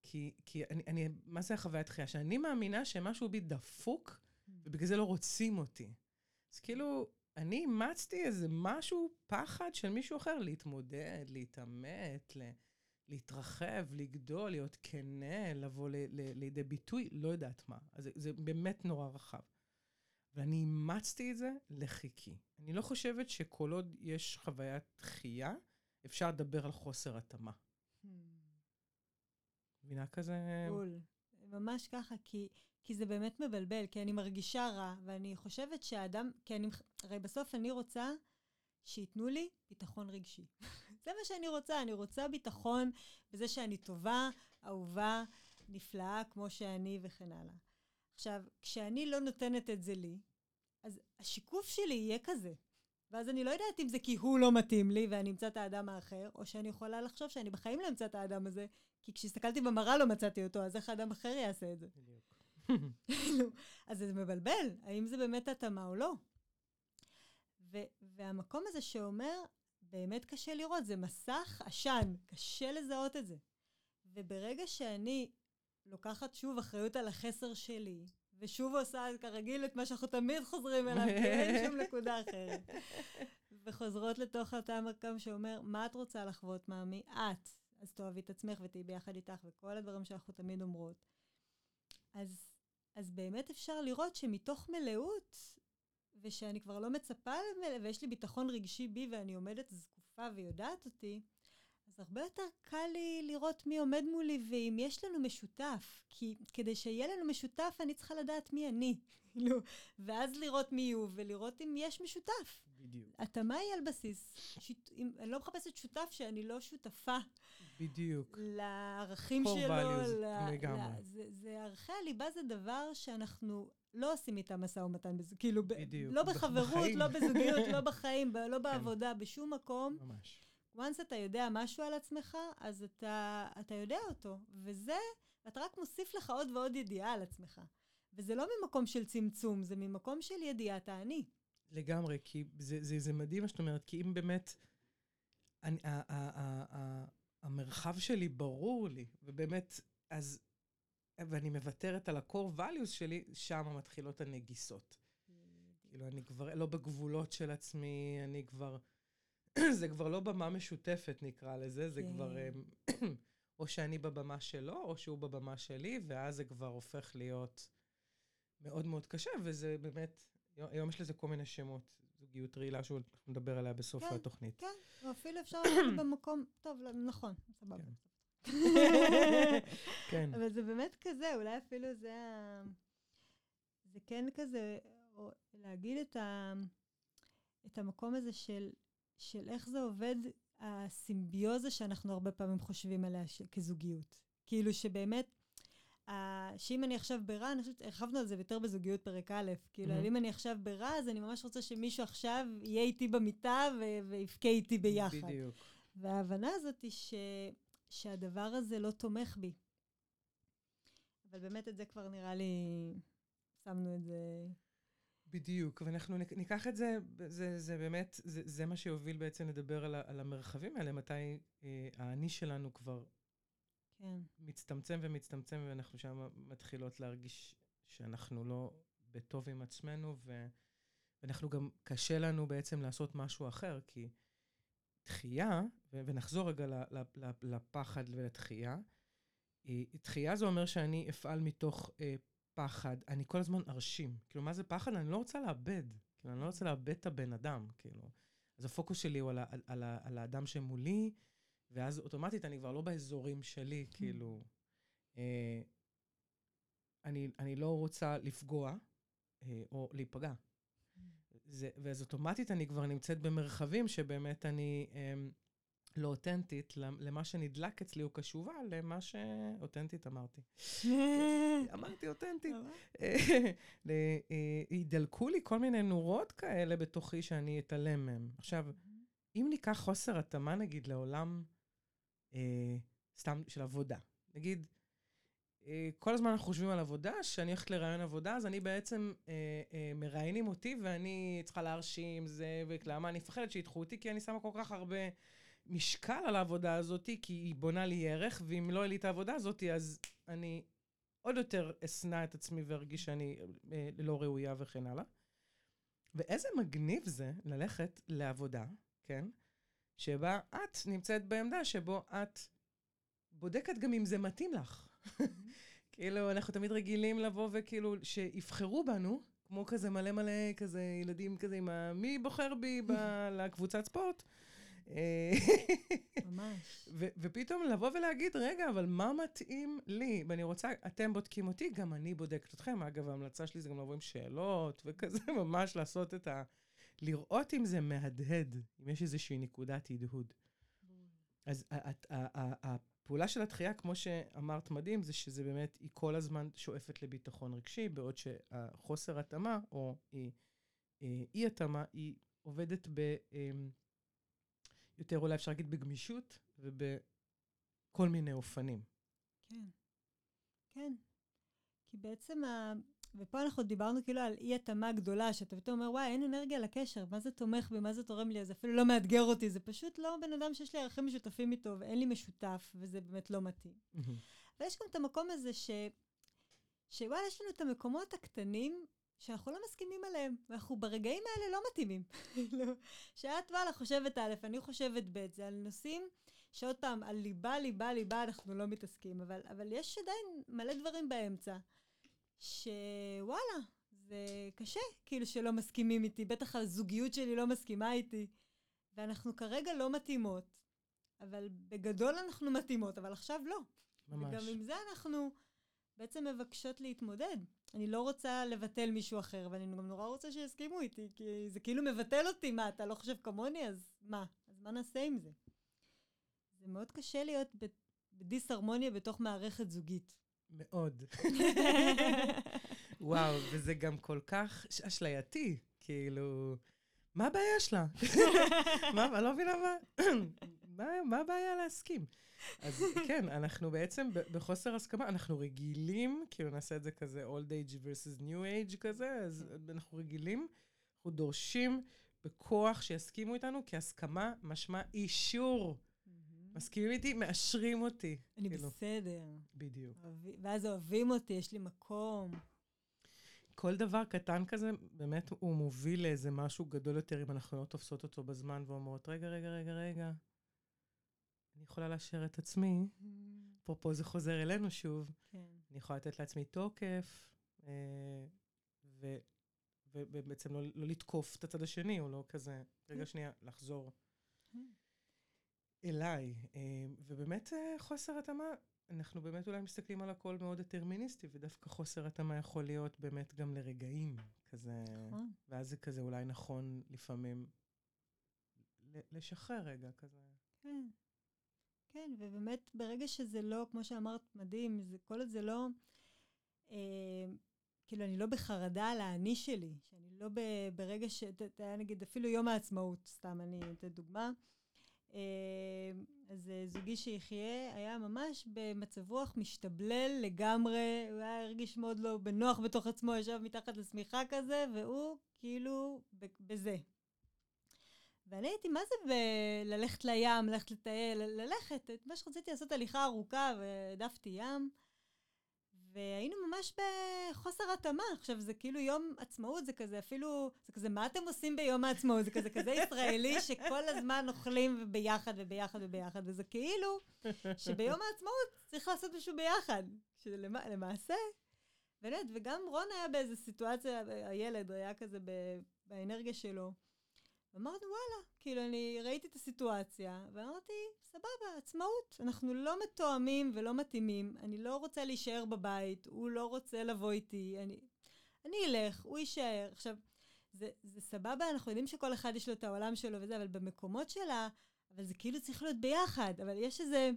S2: כי, כי אני, אני, מה זה החוויית דחייה? שאני מאמינה שמשהו בי דפוק,
S1: Mm.
S2: ובגלל זה לא רוצים אותי. אז כאילו, אני אימצתי איזה משהו, פחד של מישהו אחר, להתמודד, להתעמת, ל... להתרחב, לגדול, להיות כנה, לבוא ל- ל- לידי ביטוי, לא יודעת מה. אז זה, זה באמת נורא רחב. ואני אימצתי את זה לחיקי. אני לא חושבת שכל עוד יש חוויית דחייה, אפשר לדבר על חוסר התאמה. מבינה כזה?
S1: בול. ממש ככה, כי, כי זה באמת מבלבל, כי אני מרגישה רע, ואני חושבת שהאדם, כי אני, הרי בסוף אני רוצה שייתנו לי ביטחון רגשי. זה מה שאני רוצה, אני רוצה ביטחון בזה שאני טובה, אהובה, נפלאה, כמו שאני וכן הלאה. עכשיו, כשאני לא נותנת את זה לי, אז השיקוף שלי יהיה כזה. ואז אני לא יודעת אם זה כי הוא לא מתאים לי ואני אמצא את האדם האחר, או שאני יכולה לחשוב שאני בחיים לא אמצא את האדם הזה, כי כשהסתכלתי במראה לא מצאתי אותו, אז איך האדם אחר יעשה את זה?
S2: בדיוק.
S1: כאילו, אז זה מבלבל, האם זה באמת התאמה או לא. והמקום הזה שאומר, באמת קשה לראות, זה מסך עשן, קשה לזהות את זה. וברגע שאני לוקחת שוב אחריות על החסר שלי, ושוב עושה כרגיל את מה שאנחנו תמיד חוזרים אליו, כי אין שום נקודה אחרת. וחוזרות לתוך אותה מקום שאומר, מה את רוצה לחוות, מאמי? את. אז תאהבי את עצמך ותהיי ביחד איתך, וכל הדברים שאנחנו תמיד אומרות. אז, אז באמת אפשר לראות שמתוך מלאות, ושאני כבר לא מצפה ויש לי ביטחון רגשי בי ואני עומדת זקופה ויודעת אותי, אז הרבה יותר קל לי לראות מי עומד מולי ואם יש לנו משותף. כי כדי שיהיה לנו משותף, אני צריכה לדעת מי אני. כאילו, ואז לראות מי הוא ולראות אם יש משותף.
S2: בדיוק.
S1: התאמה היא על בסיס, שיט, אם, אני לא מחפשת שותף שאני לא שותפה
S2: בדיוק.
S1: לערכים שלו.
S2: values,
S1: ל-
S2: לגמרי.
S1: ל- זה, זה ערכי הליבה זה דבר שאנחנו לא עושים איתם משא ומתן, כאילו,
S2: בדיוק.
S1: לא
S2: בח-
S1: בחברות,
S2: בחיים.
S1: לא בזוגיות, לא בחיים, לא בעבודה, בשום מקום.
S2: ממש.
S1: Once אתה יודע משהו על עצמך, אז אתה, אתה יודע אותו. וזה, אתה רק מוסיף לך עוד ועוד ידיעה על עצמך. וזה לא ממקום של צמצום, זה ממקום של ידיעת האני.
S2: לגמרי, כי זה, זה, זה מדהים מה שאת אומרת, כי אם באמת, אני, ה, ה, ה, ה, המרחב שלי ברור לי, ובאמת, אז, ואני מוותרת על ה-core values שלי, שם מתחילות הנגיסות. כאילו, אני כבר לא בגבולות של עצמי, אני כבר, זה כבר לא במה משותפת, נקרא לזה, זה
S1: כן.
S2: כבר, אמ, או שאני בבמה שלו, או שהוא בבמה שלי, ואז זה כבר הופך להיות מאוד מאוד קשה, וזה באמת, היום יש לזה כל מיני שמות. זוגיות רעילה, שהוא נדבר עליה בסוף
S1: כן.
S2: התוכנית.
S1: כן, או אפילו אפשר לעשות במקום, טוב, לא, נכון, סבבה.
S2: כן. כן,
S1: אבל זה באמת כזה, אולי אפילו זה ה... זה כן כזה, או להגיד את, ה... את המקום הזה של, של איך זה עובד, הסימביוזה שאנחנו הרבה פעמים חושבים עליה ש... כזוגיות. כאילו שבאמת, ה... שאם אני עכשיו ברע, אני חושבת, הרחבנו על זה יותר בזוגיות פרק א', כאילו,
S2: מהמם.
S1: אם אני עכשיו ברע, אז אני ממש רוצה שמישהו עכשיו יהיה איתי במיטה ו... ויבכה איתי ביחד.
S2: בדיוק.
S1: וההבנה הזאת היא ש... שהדבר הזה לא תומך בי. אבל באמת את זה כבר נראה לי, שמנו את זה...
S2: בדיוק, ואנחנו ניקח את זה, זה, זה באמת, זה, זה מה שיוביל בעצם לדבר על, על המרחבים האלה, מתי אה, האני שלנו כבר
S1: כן.
S2: מצטמצם ומצטמצם, ואנחנו שם מתחילות להרגיש שאנחנו לא בטוב עם עצמנו, ו, ואנחנו גם, קשה לנו בעצם לעשות משהו אחר, כי דחייה, ו- ונחזור רגע ל- ל- ל- לפחד ולדחייה, אה, דחייה זה אומר שאני אפעל מתוך אה, פחד, אני כל הזמן ארשים. כאילו, מה זה פחד? אני לא רוצה לאבד. כאילו, אני לא רוצה לאבד את הבן אדם, כאילו. אז הפוקוס שלי הוא על, על, על, על האדם שמולי, ואז אוטומטית אני כבר לא באזורים שלי, כאילו. אה, אני, אני לא רוצה לפגוע אה, או להיפגע. זה, ואז אוטומטית אני כבר נמצאת במרחבים שבאמת אני אה, לא אותנטית, למ- למה שנדלק אצלי הוא קשובה, למה ש... אותנטית אמרתי. אמרתי אותנטית. ל- אה, ידלקו לי כל מיני נורות כאלה בתוכי שאני אתעלם מהם. עכשיו, אם ניקח חוסר התאמה, נגיד, לעולם אה, סתם של עבודה, נגיד, אה, כל הזמן אנחנו חושבים על עבודה, שאני הולכת לראיון עבודה, אז אני בעצם, אה, אה, מראיינים אותי ואני צריכה להרשים זה, ולמה אני מפחדת שידחו אותי, כי אני שמה כל כך הרבה משקל על העבודה הזאת, כי היא בונה לי ערך, ואם לא יהיה לי את העבודה הזאת, אז אני עוד יותר אשנא את עצמי וארגיש שאני אה, לא ראויה וכן הלאה. ואיזה מגניב זה ללכת לעבודה, כן? שבה את נמצאת בעמדה שבו את בודקת גם אם זה מתאים לך. כאילו, אנחנו תמיד רגילים לבוא וכאילו, שיבחרו בנו, כמו כזה מלא מלא, כזה ילדים כזה עם ה... מי בוחר בי ב- לקבוצת ספורט? אה,
S1: ממש.
S2: ו- ופתאום לבוא ולהגיד, רגע, אבל מה מתאים לי? ואני רוצה, אתם בודקים אותי, גם אני בודקת אתכם. אגב, ההמלצה שלי זה גם לבוא עם שאלות, וכזה ממש לעשות את ה... לראות אם זה מהדהד, אם יש איזושהי נקודת הדהוד. אז הפעולה של התחייה, כמו שאמרת מדהים, זה שזה באמת, היא כל הזמן שואפת לביטחון רגשי, בעוד שהחוסר התאמה, או אי, אי, אי התאמה, היא עובדת ב... יותר אולי אפשר להגיד בגמישות ובכל מיני אופנים.
S1: כן. כן. כי בעצם, ה... ופה אנחנו דיברנו כאילו על אי-התאמה גדולה, שאתה פתאום אומר, וואי, אין אנרגיה לקשר, מה זה תומך בי, מה זה תורם לי, זה אפילו לא מאתגר אותי, זה פשוט לא בן אדם שיש לי ערכים משותפים איתו, ואין לי משותף, וזה באמת לא מתאים. אבל יש גם את המקום הזה ש... שוואלה, יש לנו את המקומות הקטנים שאנחנו לא מסכימים עליהם, ואנחנו ברגעים האלה לא מתאימים. כאילו, שאת וואלה חושבת א', אני חושבת ב', זה על נושאים שעוד פעם, על ליבה, ליבה, ליבה אנחנו לא מתעסקים, אבל, אבל יש עדיין מלא דברים באמצע, שוואלה, זה קשה, כאילו שלא מסכימים איתי, בטח הזוגיות שלי לא מסכימה איתי, ואנחנו כרגע לא מתאימות. אבל בגדול אנחנו מתאימות, אבל עכשיו לא.
S2: ממש.
S1: וגם עם זה אנחנו בעצם מבקשות להתמודד. אני לא רוצה לבטל מישהו אחר, ואני גם נורא רוצה שיסכימו איתי, כי זה כאילו מבטל אותי, מה, אתה לא חושב כמוני? אז מה? אז מה נעשה עם זה? זה מאוד קשה להיות בדיסהרמוניה בתוך מערכת זוגית.
S2: מאוד. וואו, וזה גם כל כך אשלייתי, כאילו, מה הבעיה שלה? מה, אני לא מבינה מה, מה, מה הבעיה להסכים? אז כן, אנחנו בעצם בחוסר הסכמה, אנחנו רגילים, כאילו נעשה את זה כזה old age versus new age כזה, אז אנחנו רגילים, אנחנו דורשים בכוח שיסכימו איתנו, כי הסכמה משמע אישור. מסכימים איתי, מאשרים אותי.
S1: אני כאילו. בסדר.
S2: בדיוק.
S1: ואז אוהבים אותי, יש לי מקום.
S2: כל דבר קטן כזה, באמת הוא מוביל לאיזה משהו גדול יותר אם אנחנו לא תופסות אותו בזמן ואומרות, רגע, רגע, רגע, רגע, אני יכולה לאשר את עצמי. אפרופו זה חוזר אלינו שוב. כן. אני יכולה לתת לעצמי תוקף, אה, ו, ובעצם לא, לא לתקוף את הצד השני, או לא כזה, רגע כן. שנייה, לחזור כן. אליי. אה, ובאמת אה, חוסר התאמה, אנחנו באמת אולי מסתכלים על הכל מאוד דטרמיניסטי, ודווקא חוסר התאמה יכול להיות באמת גם לרגעים, כזה, נכון. ואז זה כזה אולי נכון לפעמים לשחרר רגע כזה.
S1: כן. כן, ובאמת ברגע שזה לא, כמו שאמרת, מדהים, זה, כל עוד זה לא, אה, כאילו, אני לא בחרדה על האני שלי, שאני לא ב, ברגע ש... אתה יודע, נגיד, אפילו יום העצמאות, סתם אני אתן דוגמה. אה, אז אה, זוגי שיחיה היה ממש במצב רוח משתבלל לגמרי, הוא היה הרגיש מאוד לא בנוח בתוך עצמו, ישב מתחת לשמיכה כזה, והוא כאילו בזה, ואני הייתי, מה זה ללכת לים, ללכת לטייל, ללכת, את מה שרציתי לעשות הליכה ארוכה, והעדפתי ים. והיינו ממש בחוסר התאמה. עכשיו, זה כאילו יום עצמאות, זה כזה אפילו, זה כזה, מה אתם עושים ביום העצמאות? זה כזה כזה ישראלי שכל הזמן אוכלים ביחד וביחד וביחד, וזה כאילו שביום העצמאות צריך לעשות משהו ביחד. שלמעשה, באמת, וגם רון היה באיזו סיטואציה, הילד היה כזה באנרגיה שלו. ואמרנו, וואלה, כאילו, אני ראיתי את הסיטואציה, ואמרתי, סבבה, עצמאות. אנחנו לא מתואמים ולא מתאימים. אני לא רוצה להישאר בבית, הוא לא רוצה לבוא איתי. אני, אני אלך, הוא יישאר. עכשיו, זה, זה סבבה, אנחנו יודעים שכל אחד יש לו את העולם שלו וזה, אבל במקומות שלה, אבל זה כאילו צריך להיות ביחד. אבל יש איזה...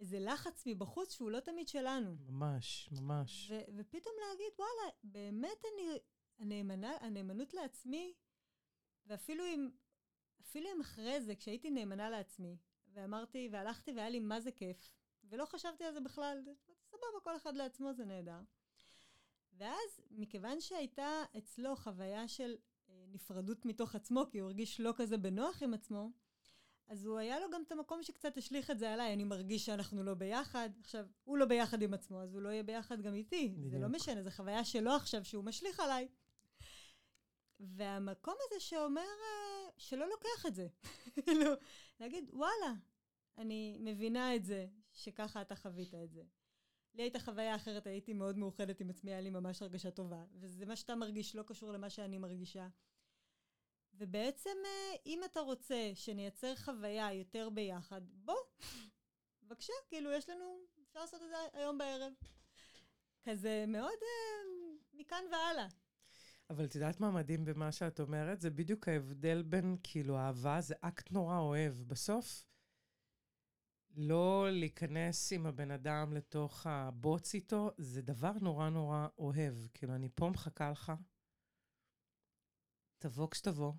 S1: איזה לחץ מבחוץ שהוא לא תמיד שלנו.
S2: ממש, ממש.
S1: ו- ופתאום להגיד, וואלה, באמת אני, הנאמנה, הנאמנות לעצמי ואפילו אם, אפילו אם אחרי זה, כשהייתי נאמנה לעצמי, ואמרתי, והלכתי והיה לי מה זה כיף, ולא חשבתי על זה בכלל, סבבה, כל אחד לעצמו זה נהדר. ואז, מכיוון שהייתה אצלו חוויה של אה, נפרדות מתוך עצמו, כי הוא הרגיש לא כזה בנוח עם עצמו, אז הוא היה לו גם את המקום שקצת השליך את זה עליי, אני מרגיש שאנחנו לא ביחד. עכשיו, הוא לא ביחד עם עצמו, אז הוא לא יהיה ביחד גם איתי. בדיוק. זה לא משנה, זו חוויה שלו עכשיו שהוא משליך עליי. והמקום הזה שאומר, אה, שלא לוקח את זה. כאילו, להגיד, וואלה, אני מבינה את זה, שככה אתה חווית את זה. לי הייתה חוויה אחרת, הייתי מאוד מאוחדת עם עצמי, היה לי ממש הרגשה טובה. וזה מה שאתה מרגיש, לא קשור למה שאני מרגישה. ובעצם, אה, אם אתה רוצה שנייצר חוויה יותר ביחד, בוא, בבקשה, כאילו, יש לנו, אפשר לעשות את זה היום בערב. כזה מאוד אה, מכאן והלאה.
S2: אבל את יודעת מה מדהים במה שאת אומרת? זה בדיוק ההבדל בין, כאילו, אהבה זה אקט נורא אוהב. בסוף, לא להיכנס עם הבן אדם לתוך הבוץ איתו, זה דבר נורא נורא אוהב. כאילו, אני פה מחכה לך, תבוא כשתבוא,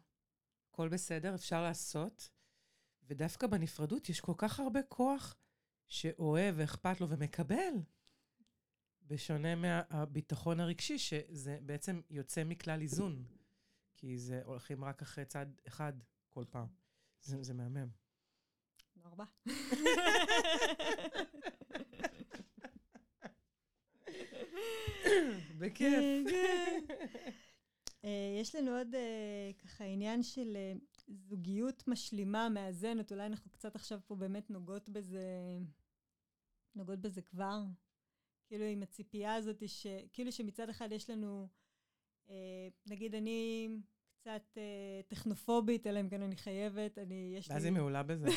S2: הכל בסדר, אפשר לעשות. ודווקא בנפרדות יש כל כך הרבה כוח שאוהב ואכפת לו ומקבל. בשונה מהביטחון הרגשי, שזה בעצם יוצא מכלל איזון, כי זה הולכים רק אחרי צד אחד כל פעם. זה, זה מהמם.
S1: ארבע.
S2: בכיף.
S1: אה, יש לנו עוד אה, ככה עניין של אה, זוגיות משלימה, מאזנת, אולי אנחנו קצת עכשיו פה באמת נוגעות בזה, נוגעות בזה כבר. כאילו עם הציפייה הזאת, ש... כאילו שמצד אחד יש לנו, אה, נגיד אני קצת אה, טכנופובית, אלא אם כן אני חייבת, אני, יש לי...
S2: ואז היא מעולה בזה.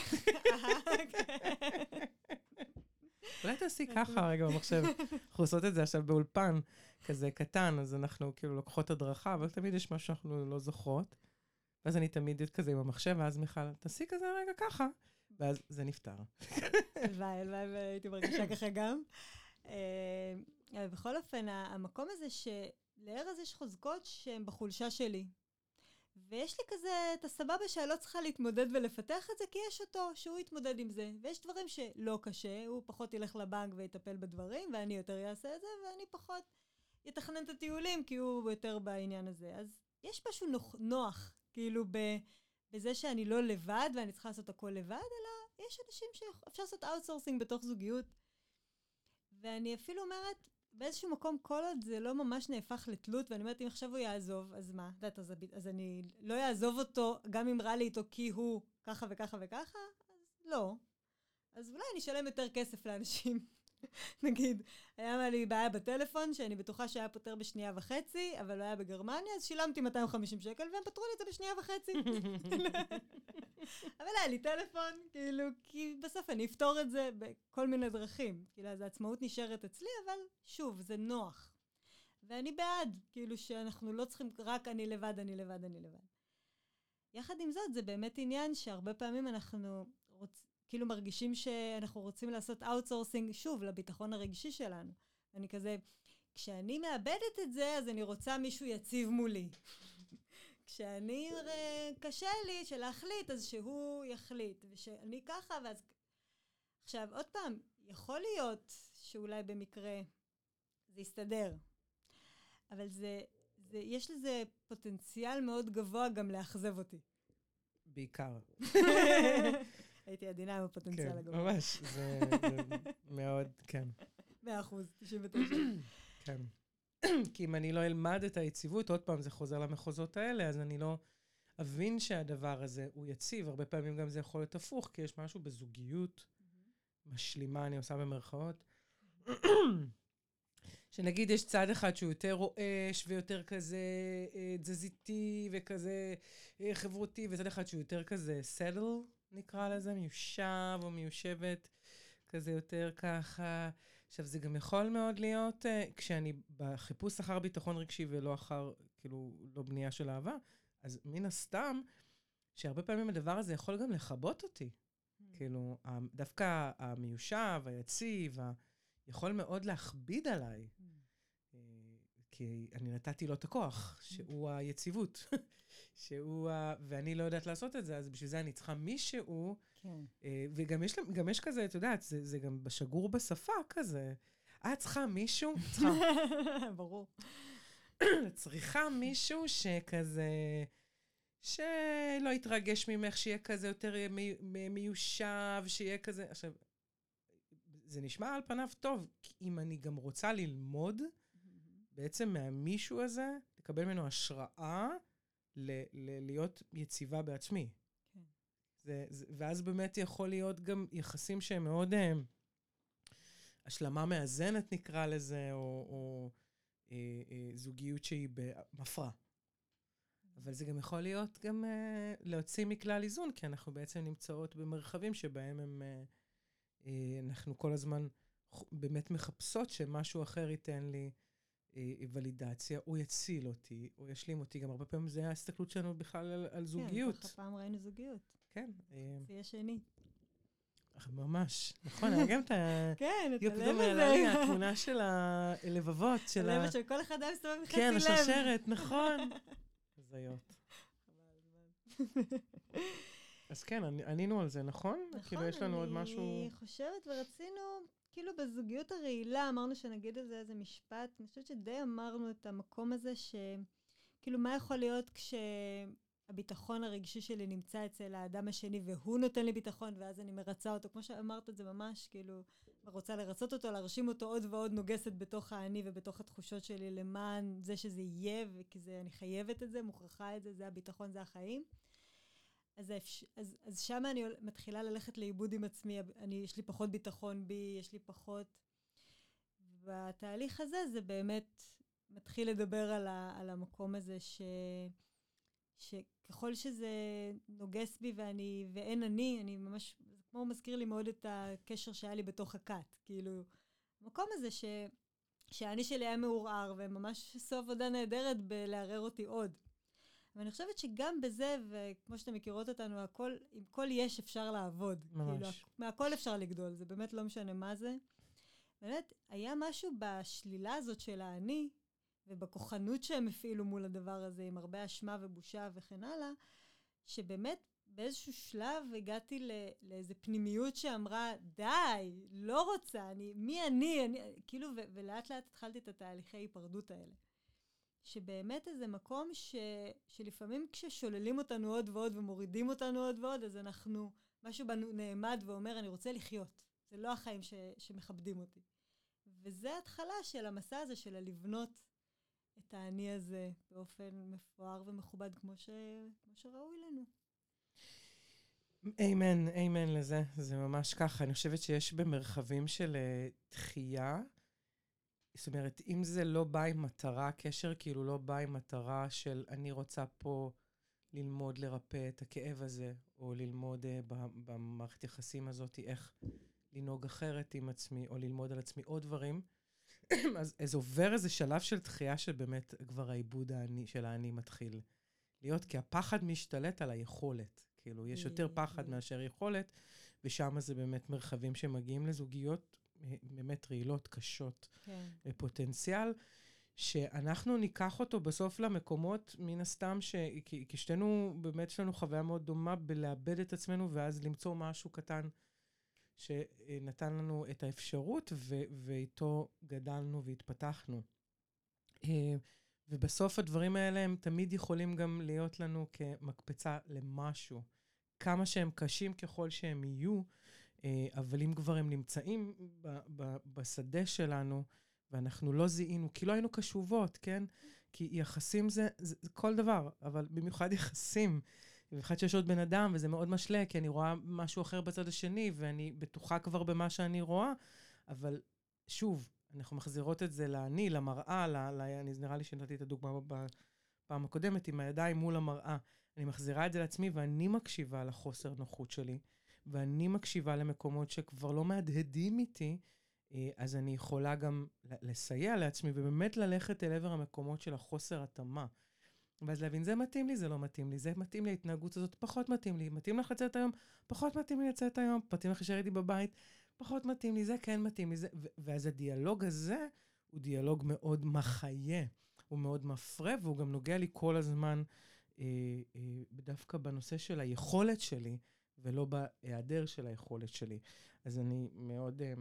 S2: אולי תעשי ככה רגע במחשב. אנחנו עושות את זה עכשיו באולפן, כזה קטן, אז אנחנו כאילו לוקחות הדרכה, אבל תמיד יש משהו שאנחנו לא זוכרות. ואז אני תמיד כזה עם המחשב, ואז מיכל, תעשי כזה רגע ככה, ואז זה נפתר.
S1: הלוואי, הלוואי, והייתי מרגישה ככה גם. אה, אבל בכל אופן, המקום הזה שלארז יש חוזקות שהן בחולשה שלי. ויש לי כזה את הסבבה שאני לא צריכה להתמודד ולפתח את זה, כי יש אותו, שהוא יתמודד עם זה. ויש דברים שלא קשה, הוא פחות ילך לבנק ויטפל בדברים, ואני יותר אעשה את זה, ואני פחות יתכנן את הטיולים, כי הוא יותר בעניין הזה. אז יש משהו נוח, נוח כאילו, ב, בזה שאני לא לבד ואני צריכה לעשות הכל לבד, אלא יש אנשים שאפשר לעשות outsourcing בתוך זוגיות. ואני אפילו אומרת, באיזשהו מקום, כל עוד זה לא ממש נהפך לתלות, ואני אומרת, אם עכשיו הוא יעזוב, אז מה? את יודעת, אז, אז אני לא אעזוב אותו, גם אם רע לי איתו כי הוא ככה וככה וככה, אז לא. אז אולי אני אשלם יותר כסף לאנשים. נגיד, היה לי בעיה בטלפון, שאני בטוחה שהיה פותר בשנייה וחצי, אבל לא היה בגרמניה, אז שילמתי 250 שקל, והם פתרו לי את זה בשנייה וחצי. אבל היה לי טלפון, כאילו, כי בסוף אני אפתור את זה בכל מיני דרכים. כאילו, אז העצמאות נשארת אצלי, אבל שוב, זה נוח. ואני בעד, כאילו, שאנחנו לא צריכים רק אני לבד, אני לבד, אני לבד. יחד עם זאת, זה באמת עניין שהרבה פעמים אנחנו רוצים... כאילו מרגישים שאנחנו רוצים לעשות outsourcing, שוב, לביטחון הרגשי שלנו. אני כזה, כשאני מאבדת את זה, אז אני רוצה מישהו יציב מולי. כשאני, קשה לי שלהחליט, אז שהוא יחליט. ושאני ככה, ואז... עכשיו, עוד פעם, יכול להיות שאולי במקרה זה יסתדר, אבל זה, זה, יש לזה פוטנציאל מאוד גבוה גם לאכזב אותי.
S2: בעיקר.
S1: הייתי עדינה עם הפוטנציאל
S2: כן,
S1: הגבוה.
S2: ממש, זה, מאוד, כן.
S1: מאה אחוז, 99.
S2: כן. כי אם אני לא אלמד את היציבות, עוד פעם, זה חוזר למחוזות האלה, אז אני לא אבין שהדבר הזה הוא יציב. הרבה פעמים גם זה יכול להיות הפוך, כי יש משהו בזוגיות משלימה, אני עושה במרכאות. שנגיד יש צד אחד שהוא יותר רועש ויותר כזה אה, תזזיתי וכזה אה, חברותי, וצד אחד שהוא יותר כזה סדל, נקרא לזה, מיושב או מיושבת, כזה יותר ככה. עכשיו, זה גם יכול מאוד להיות, uh, כשאני בחיפוש אחר ביטחון רגשי ולא אחר, כאילו, לא בנייה של אהבה, אז מן הסתם, שהרבה פעמים הדבר הזה יכול גם לכבות אותי. Mm. כאילו, דווקא המיושב, היציב. יכול מאוד להכביד עליי. Mm. כי אני נתתי לו את הכוח, שהוא היציבות, שהוא ה... ואני לא יודעת לעשות את זה, אז בשביל זה אני צריכה מישהו. כן. אה, וגם יש, יש כזה, את יודעת, זה, זה גם שגור בשפה כזה. את צריכה מישהו, צריכה...
S1: ברור.
S2: צריכה מישהו שכזה... שלא יתרגש ממך, שיהיה כזה יותר מי, מיושב, שיהיה כזה... עכשיו, זה נשמע על פניו טוב, כי אם אני גם רוצה ללמוד, בעצם מהמישהו הזה, לקבל ממנו השראה ל- ל- להיות יציבה בעצמי. כן. זה, זה, ואז באמת יכול להיות גם יחסים שהם מאוד... אה, השלמה מאזנת נקרא לזה, או, או אה, אה, זוגיות שהיא במפרע. אבל זה גם יכול להיות גם אה, להוציא מכלל איזון, כי אנחנו בעצם נמצאות במרחבים שבהם הם, אה, אה, אנחנו כל הזמן באמת מחפשות שמשהו אחר ייתן לי ולידציה, הוא יציל אותי, הוא ישלים אותי. גם הרבה פעמים זה ההסתכלות שלנו בכלל על, על זוגיות.
S1: כן, ככה פעם ראינו זוגיות.
S2: כן.
S1: זה יהיה שני.
S2: ממש, נכון, היה גם את ה...
S1: כן,
S2: את הלב הזה. התמונה של הלבבות, של
S1: ה... הלב של כל אחד היה מסתובב בחצי
S2: לב. כן, השרשרת, נכון. הזיות. אז כן, ענינו על זה, נכון?
S1: נכון,
S2: כאילו, יש לנו עוד משהו...
S1: אני חושבת, ורצינו כאילו בזוגיות הרעילה אמרנו שנגיד על זה איזה משפט, אני חושבת שדי אמרנו את המקום הזה ש... כאילו, מה יכול להיות כשהביטחון הרגשי שלי נמצא אצל האדם השני והוא נותן לי ביטחון ואז אני מרצה אותו, כמו שאמרת את זה ממש, כאילו, רוצה לרצות אותו, להרשים אותו עוד ועוד נוגסת בתוך האני ובתוך התחושות שלי למען זה שזה יהיה, וכי זה, אני חייבת את זה, מוכרחה את זה, זה הביטחון, זה החיים. אז, אז, אז שם אני מתחילה ללכת לאיבוד עם עצמי, אני, יש לי פחות ביטחון בי, יש לי פחות... והתהליך הזה זה באמת מתחיל לדבר על, ה, על המקום הזה ש, שככל שזה נוגס בי ואני, ואין אני, אני ממש, זה כמו מזכיר לי מאוד את הקשר שהיה לי בתוך הכת. כאילו, המקום הזה ש, שהאני שלי היה מעורער, והם ממש עשו עבודה נהדרת בלערער אותי עוד. ואני חושבת שגם בזה, וכמו שאתם מכירות אותנו, הכל, עם כל יש אפשר לעבוד.
S2: ממש.
S1: כאילו, מהכל אפשר לגדול, זה באמת לא משנה מה זה. באמת, היה משהו בשלילה הזאת של האני, ובכוחנות שהם הפעילו מול הדבר הזה, עם הרבה אשמה ובושה וכן הלאה, שבאמת באיזשהו שלב הגעתי לא, לאיזו פנימיות שאמרה, די, לא רוצה, אני, מי אני? אני כאילו, ו, ולאט לאט התחלתי את התהליכי היפרדות האלה. שבאמת איזה מקום ש, שלפעמים כששוללים אותנו עוד ועוד ומורידים אותנו עוד ועוד, אז אנחנו, משהו בנו נעמד ואומר, אני רוצה לחיות. זה לא החיים ש, שמכבדים אותי. וזה התחלה של המסע הזה של הלבנות את האני הזה באופן מפואר ומכובד כמו, ש... כמו שראוי לנו.
S2: אמן, אמן לזה, זה ממש ככה. אני חושבת שיש במרחבים של uh, זאת אומרת, אם זה לא בא עם מטרה, קשר כאילו לא בא עם מטרה של אני רוצה פה ללמוד לרפא את הכאב הזה, או ללמוד uh, במערכת יחסים הזאת איך לנהוג אחרת עם עצמי, או ללמוד על עצמי עוד דברים, אז, אז עובר איזה שלב של דחייה שבאמת כבר העיבוד האני, של האני מתחיל להיות, כי הפחד משתלט על היכולת. כאילו, יש יותר פחד מאשר יכולת, ושם זה באמת מרחבים שמגיעים לזוגיות באמת רעילות, קשות, כן. פוטנציאל. שאנחנו ניקח אותו בסוף למקומות, מן הסתם, ש... כי, כי שתינו, באמת יש לנו חוויה מאוד דומה בלאבד את עצמנו, ואז למצוא משהו קטן שנתן לנו את האפשרות, ו... ואיתו גדלנו והתפתחנו. אה, ובסוף הדברים האלה הם תמיד יכולים גם להיות לנו כמקפצה למשהו. כמה שהם קשים ככל שהם יהיו, אה, אבל אם כבר הם נמצאים ב- ב- בשדה שלנו, ואנחנו לא זיהינו, כי לא היינו קשובות, כן? כי יחסים זה, זה, זה כל דבר, אבל במיוחד יחסים. במיוחד שיש עוד בן אדם, וזה מאוד משלה, כי אני רואה משהו אחר בצד השני, ואני בטוחה כבר במה שאני רואה, אבל שוב, אנחנו מחזירות את זה לאני, למראה, ל, ל, אני, נראה לי שנתתי את הדוגמה בפעם הקודמת, עם הידיים מול המראה. אני מחזירה את זה לעצמי, ואני מקשיבה לחוסר נוחות שלי, ואני מקשיבה למקומות שכבר לא מהדהדים איתי, אה, אז אני יכולה גם לסייע לעצמי, ובאמת ללכת אל עבר המקומות של החוסר התאמה. ואז להבין, זה מתאים לי, זה לא מתאים לי, זה מתאים לי, ההתנהגות הזאת פחות מתאים לי, מתאים לך לצאת היום, פחות מתאים לי לצאת היום, מתאים לך להישאר איתי בבית, פחות מתאים לי, זה כן מתאים לי, זה... ואז הדיאלוג הזה הוא דיאלוג מאוד מחיה, הוא מאוד מפרה, והוא גם נוגע לי כל הזמן, אה, אה, דווקא בנושא של היכולת שלי, ולא בהיעדר של היכולת שלי. אז אני מאוד... אה,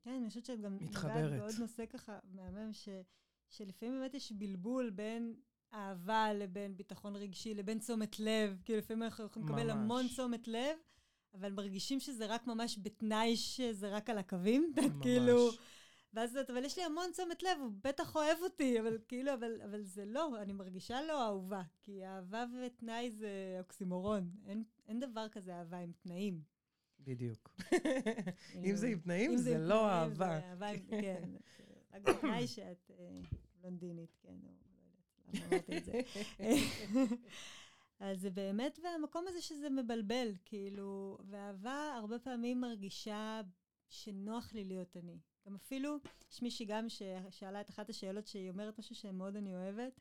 S1: כן, אני חושבת שאת גם מתחברת. בעוד נושא ככה מהמם, ש, שלפעמים באמת יש בלבול בין אהבה לבין ביטחון רגשי, לבין תשומת לב. כאילו לפעמים אנחנו יכולים לקבל המון תשומת לב, אבל מרגישים שזה רק ממש בתנאי שזה רק על הקווים. ממש. כאילו, ואז את, אבל יש לי המון תשומת לב, הוא בטח אוהב אותי, אבל כאילו, אבל, אבל זה לא, אני מרגישה לא אהובה, כי אהבה ותנאי זה אוקסימורון. אין, אין דבר כזה אהבה עם תנאים.
S2: בדיוק. אם זה עם תנאים, זה לא אהבה.
S1: כן. רק בתנאי שאת אה, בלונדינית, כן, או לא יודעת למה אמרתי את זה. אז זה באמת, והמקום הזה שזה מבלבל, כאילו, ואהבה הרבה פעמים מרגישה שנוח לי להיות אני. גם אפילו, יש מישהי גם ששאלה את אחת השאלות שהיא אומרת משהו שמאוד אני אוהבת,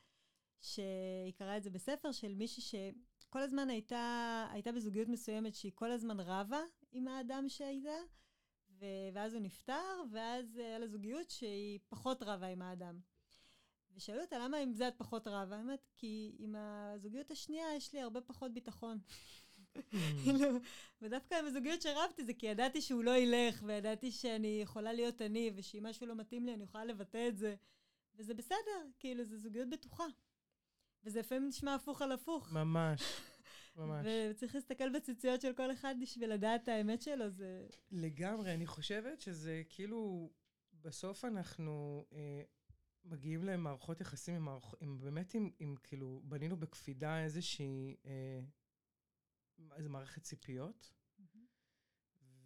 S1: שהיא קראה את זה בספר של מישהי שכל הזמן הייתה, הייתה בזוגיות מסוימת שהיא כל הזמן רבה עם האדם שהייתה, ו- ואז הוא נפטר, ואז היה לה זוגיות שהיא פחות רבה עם האדם. ושאלו אותה, למה עם זה את פחות רבה? האמת, כי עם הזוגיות השנייה יש לי הרבה פחות ביטחון. כאילו, ודווקא עם הזוגיות שרבתי זה כי ידעתי שהוא לא ילך, וידעתי שאני יכולה להיות אני, ושאם משהו לא מתאים לי אני יכולה לבטא את זה. וזה בסדר, כאילו, זו זוגיות בטוחה. וזה לפעמים נשמע הפוך על הפוך.
S2: ממש, ממש.
S1: וצריך להסתכל בציציות של כל אחד בשביל לדעת את האמת שלו, זה...
S2: לגמרי, אני חושבת שזה כאילו, בסוף אנחנו אה, מגיעים למערכות יחסים עם, מערכ... עם באמת, עם, עם כאילו, בנינו בקפידה איזושהי... אה, איזה מערכת ציפיות,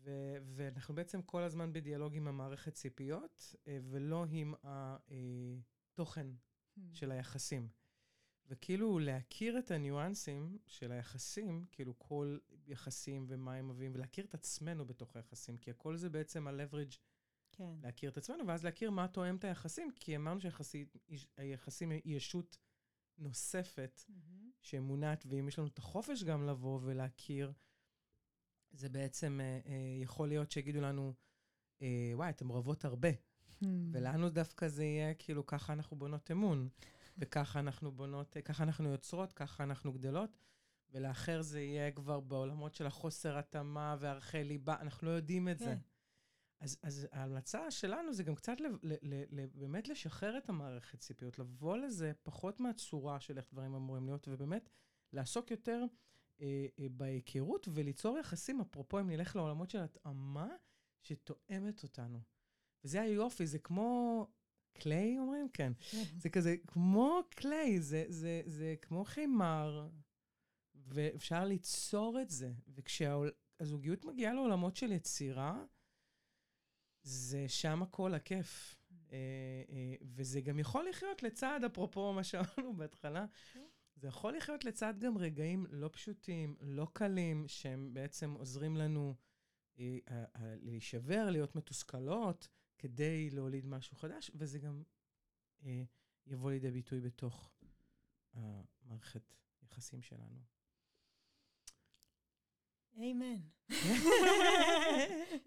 S2: ו- ואנחנו בעצם כל הזמן בדיאלוג עם המערכת ציפיות, אה, ולא עם התוכן של היחסים. וכאילו להכיר את הניואנסים של היחסים, כאילו כל יחסים ומה הם מביאים, ולהכיר את עצמנו בתוך היחסים, כי הכל זה בעצם ה-leverage
S1: כן.
S2: להכיר את עצמנו, ואז להכיר מה תואם את היחסים, כי אמרנו שהיחסים היא ישות נוספת
S1: מהמם.
S2: שמונעת, ואם יש לנו את החופש גם לבוא ולהכיר, זה בעצם אה, אה, יכול להיות שיגידו לנו, אה, וואי, אתן רבות הרבה,
S1: Hmm.
S2: ולנו דווקא זה יהיה כאילו, ככה אנחנו בונות אמון, וככה אנחנו בונות, אה, ככה אנחנו יוצרות, ככה אנחנו גדלות, ולאחר זה יהיה כבר בעולמות של החוסר התאמה וערכי ליבה, אנחנו לא יודעים את זה.
S1: כן.
S2: אז, אז ההמלצה שלנו זה גם קצת לב, ל, ל, ל, באמת לשחרר את המערכת ציפיות, לבוא לזה פחות מהצורה של איך דברים אמורים להיות, ובאמת לעסוק יותר אה, אה, בהיכרות וליצור יחסים, אפרופו אם נלך לעולמות של התאמה, שתואמת אותנו. וזה היופי, זה כמו קליי, אומרים? כן.
S1: כן.
S2: זה כזה כמו קליי, זה, זה, זה כמו חימר, ואפשר ליצור את זה. וכשהזוגיות מגיעה לעולמות של יצירה, זה שם הכל הכיף. אה, אה, וזה גם יכול לחיות לצד, אפרופו מה שאמרנו בהתחלה. זה יכול לחיות לצד גם רגעים לא פשוטים, לא קלים, שהם בעצם עוזרים לנו אה, להישבר, להיות מתוסכלות, כדי להוליד משהו חדש, וזה גם יבוא לידי ביטוי בתוך המערכת יחסים שלנו.
S1: איימן.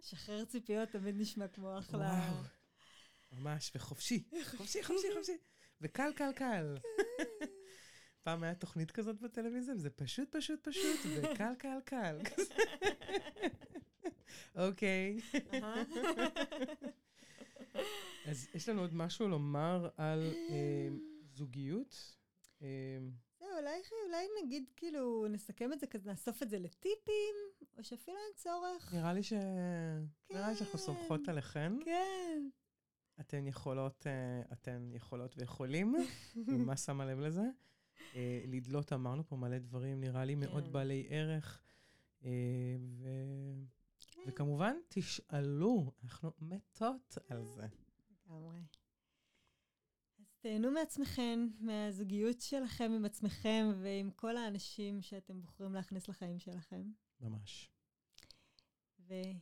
S1: שחרר ציפיות תמיד נשמע כמו אחלה.
S2: וואו, ממש, וחופשי, חופשי, חופשי, חופשי, וקל, קל, קל. פעם היה תוכנית כזאת בטלוויזיה, וזה פשוט, פשוט, פשוט, וקל, קל, קל. אוקיי. אז יש לנו עוד משהו לומר על אה, זוגיות?
S1: אולי, אולי נגיד, כאילו, נסכם את זה כזה, נאסוף את זה לטיפים, או שאפילו אין צורך.
S2: נראה לי ש... נראה לי שאנחנו
S1: כן.
S2: סומכות עליכן.
S1: כן.
S2: אתן יכולות, אה, אתן יכולות ויכולים, ממש שמה לב לזה. אה, לדלות, אמרנו פה מלא דברים, נראה לי מאוד
S1: כן.
S2: בעלי ערך. אה, ו...
S1: כן.
S2: וכמובן, תשאלו, אנחנו מתות על זה.
S1: לגמרי. תהנו מעצמכם, מהזוגיות שלכם עם עצמכם ועם כל האנשים שאתם בוחרים להכניס לחיים שלכם.
S2: ממש.
S1: וביי.